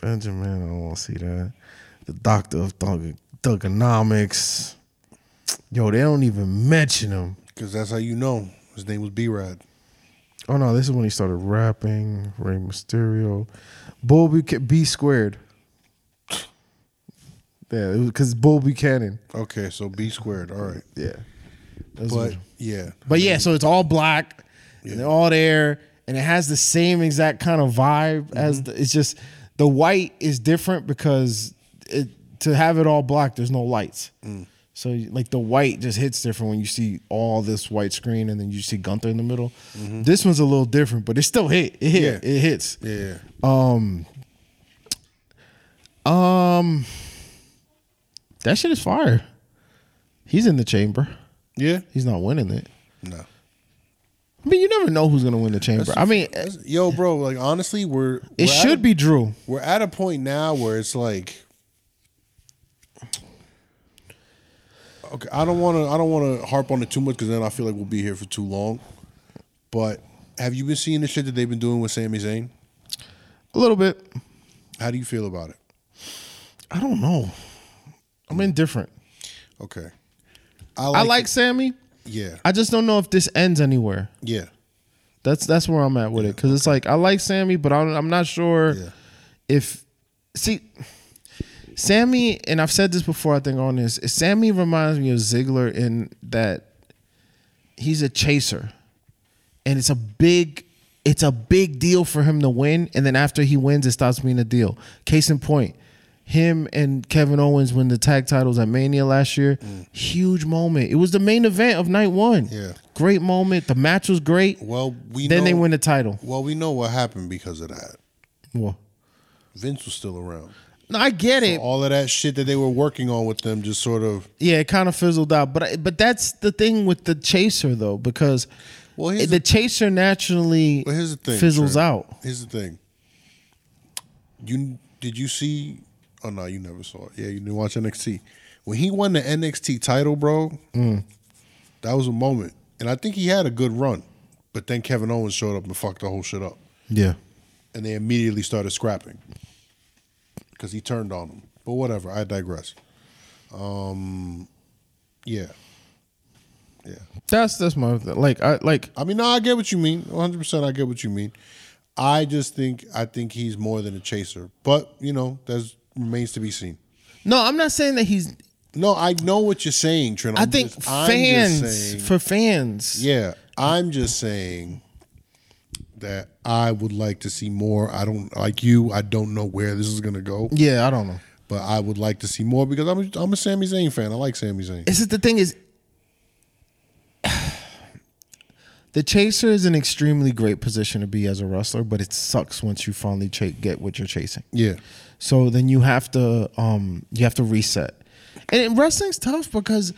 Show Benjamin, I don't want to see that. The doctor of thug, thugonomics. Yo, they don't even mention him. Because that's how you know. His name was B Rad. Oh no, this is when he started rapping. Rey Mysterio, Bull Buch- B squared. Yeah, because Bull Buchanan. Okay, so B squared. All right. Yeah, Those But were- yeah. but yeah, so it's all black and they're all there, and it has the same exact kind of vibe as mm-hmm. the, it's just the white is different because it to have it all black, there's no lights. So like the white just hits different when you see all this white screen and then you see Gunther in the middle. This one's a little different, but it still hit. It hit. Yeah. It hits. Yeah. Um. Um, that shit is fire. He's in the chamber. Yeah. He's not winning it. No. I mean, you never know who's gonna win the chamber. I mean, That's- Yo, bro, like honestly, we're it we're at should a- be Drew. we're at a point now where it's like okay i don't want to i don't want to harp on it too much because then i feel like we'll be here for too long but have you been seeing the shit that they've been doing with Sami Zayn? A little bit. How do you feel about it? I don't know. I'm hmm. indifferent. Okay, I like Sami. Yeah, I just don't know if this ends anywhere. yeah, That's that's where I'm at with it because it's like I like Sami, but I'm, I'm not sure Yeah. if see Sami. And I've said this before. I think on this, Sami reminds me of Ziggler in that he's a chaser, and it's a big. It's a big deal for him to win, and then after he wins, it stops being a deal. Case in point, him and Kevin Owens win the tag titles at Mania last year. Huge moment. It was the main event of night one. Yeah. great moment. The match was great. Well, we know Then know, they win the title. Well, we know what happened because of that. Well, Vince was still around. no, I get it. All of that shit that they were working on with them just sort of. Yeah, it kind of fizzled out. But I- but that's the thing with the chaser though, because Well, the the, chaser naturally well, here's the thing. fizzles Trent. out. Here's the thing. You did you see? Oh no, you never saw it. Yeah, you didn't watch NXT. When he won the NXT title, bro, Mm. that was a moment, and I think he had a good run. But then Kevin Owens showed up and fucked the whole shit up, Yeah. and they immediately started scrapping because he turned on him. But whatever, I digress. Um, yeah, yeah. That's that's my like I like I mean, no, I get what you mean. One hundred percent, I get what you mean. I just think I think he's more than a chaser, but you know, that remains to be seen. no, I'm not saying that he's. No, I know what you're saying, Trent. i I'm think just- I'm just fans saying- for fans. yeah, I'm just saying that I would like to see more. I don't like you. I don't know where this is gonna go, Yeah, I don't know. but I would like to see more because I'm a, I'm a Sami Zayn fan. I like Sami Zayn. It's just the thing is, the chaser is an extremely great position to be as a wrestler, but it sucks once you finally cha- get what you're chasing. Yeah, So then you have to um you have to reset. And wrestling's tough because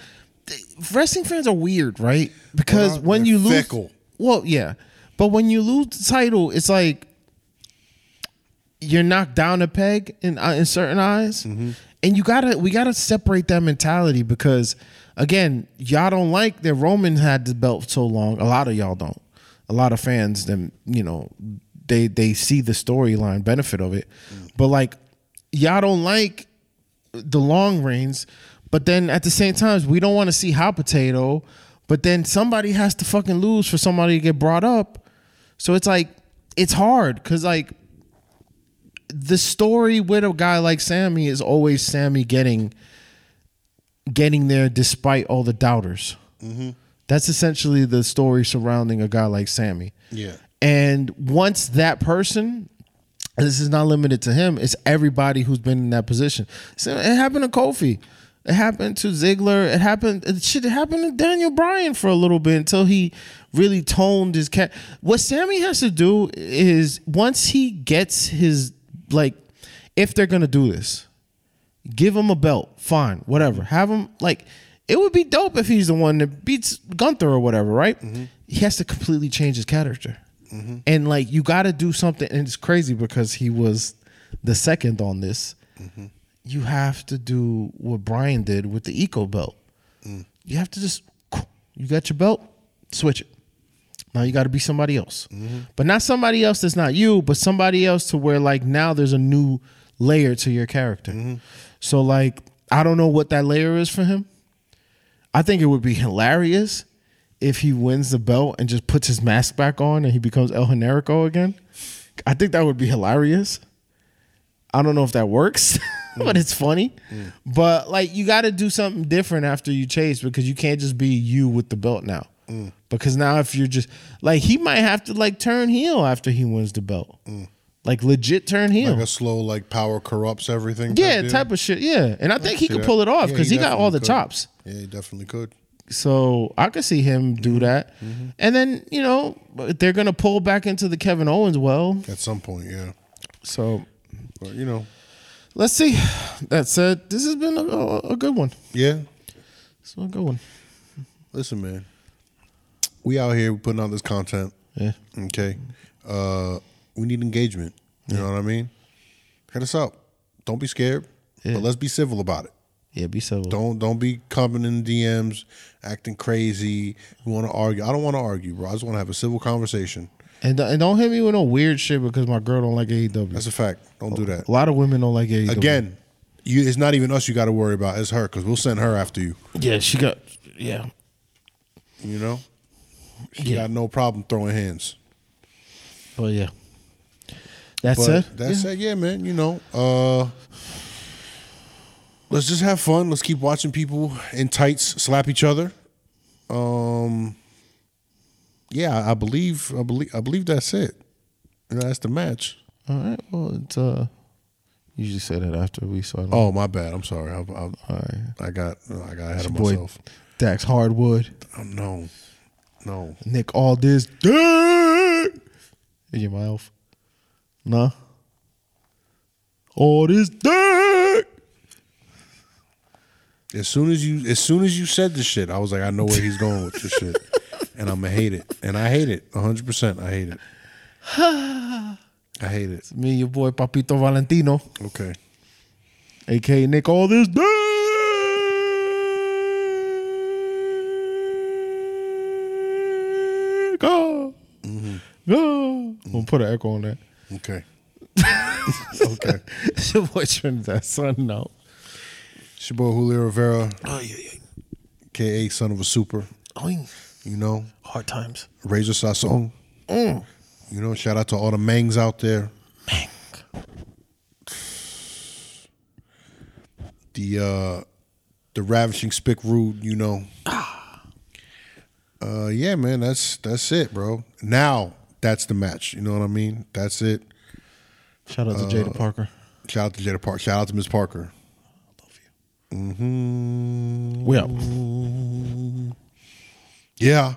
wrestling fans are weird, right? Because Well, when you lose fickle. Well, yeah. But when you lose the title, it's like you're knocked down a peg in uh, in certain eyes. And you got to we got to separate that mentality because again, y'all don't like that Roman had the belt so long. A lot of y'all don't. A lot of fans them, you know, they they see the storyline benefit of it. But like y'all don't like the long reigns, but then at the same time, we don't want to see hot potato. But then somebody has to fucking lose for somebody to get brought up. So it's like it's hard because like the story with a guy like Sami is always Sami getting getting there despite all the doubters. Mm-hmm. That's essentially the story surrounding a guy like Sami. yeah, And once that person, and this is not limited to him, it's everybody who's been in that position. So it happened to Kofi. It happened to Ziggler. It happened. It. It happened to Daniel Bryan for a little bit until he really toned his cat. What Sami has to do is once he gets his like, if they're gonna do this, give him a belt. Fine, whatever. Have him like It would be dope if he's the one that beats Gunther or whatever, right? Mm-hmm. He has to completely change his character. And like you got to do something and it's crazy because he was the second on this. Mm-hmm. You have to do what Brian did with the Eco belt. Mm. You have to just you got your belt, switch it. Now you got to be somebody else, but not somebody else that's not you, but somebody else to where like now there's a new layer to your character. So like I don't know what that layer is for him. I think it would be hilarious if he wins the belt and just puts his mask back on and he becomes El Generico again. I think that would be hilarious. I don't know if that works, but it's funny. Mm. But like you got to do something different after you chase because you can't just be you with the belt now. Mm. Because now if you're just like he might have to like turn heel after he wins the belt. Mm. Like legit turn heel. Like a slow, like power corrupts everything. yeah, deal. type of shit. Yeah. And I think he could pull it off Yeah, because he, got all the could. chops. Yeah, he definitely could. So I could see him do that. And then, you know, they're going to pull back into the Kevin Owens well. At some point, yeah. So But you know, let's see. That said, this has been a, a, good one. yeah. It's a good one. Listen, man. We out here putting out this content. Yeah. Okay. Uh, we need engagement. You know what I mean? Hit us up. Don't be scared, Yeah. but let's be civil about it. Yeah, be civil. Don't don't be coming in DMs acting crazy. You want to argue? I don't want to argue, bro. I just want to have a civil conversation. And, and don't hit me with no weird shit because my girl don't like AEW. That's a fact. Don't do that. a lot of women don't like AEW. Again, you, it's not even us you got to worry about. It's her because we'll send her after you. Yeah, she got, yeah. You know, she Yeah. got no problem throwing hands. But yeah. That's But it. That's yeah. it. Yeah, man. You know, uh, let's just have fun. Let's keep watching people in tights slap each other. Um, yeah, I- believe, I believe, I believe that's it. You know, that's the match. All right. Well, it's, uh, you usually say that after we saw. Oh, my bad. I'm sorry. I, I, All right. I got, I got ahead of boy myself. Dax Harwood. Oh, no, no. Nick all this dick in your mouth. Nah. All this dick. As soon as you, as soon as you said this shit, I was like, I know where he's going with this shit, and I'm gonna hate it, and I hate it, 100. percent I hate it. I hate it. It's Me your boy Papito Valentino, Okay. aka Nick all this dick. Mm-hmm. Go. Go. Mm-hmm. I'm gonna put an echo on that. Okay. okay. It's your boy Trinidad, son. No. It's your boy Julio Rivera, Oh, yeah, yeah. K.A. Son of a Super. Oh, yeah. You know, hard times. Razor Sasson. Mm. You know, shout out to all the Mangs out there. Mang. The uh the ravishing Spick Rude, you know. Uh yeah, man, that's that's it, bro. Now that's the match. You know what I mean? That's it. Shout out to Jaida Parker. Shout out to Jaida Parker. Shout out to Miss Parker. Love you. hmm We out. Yeah.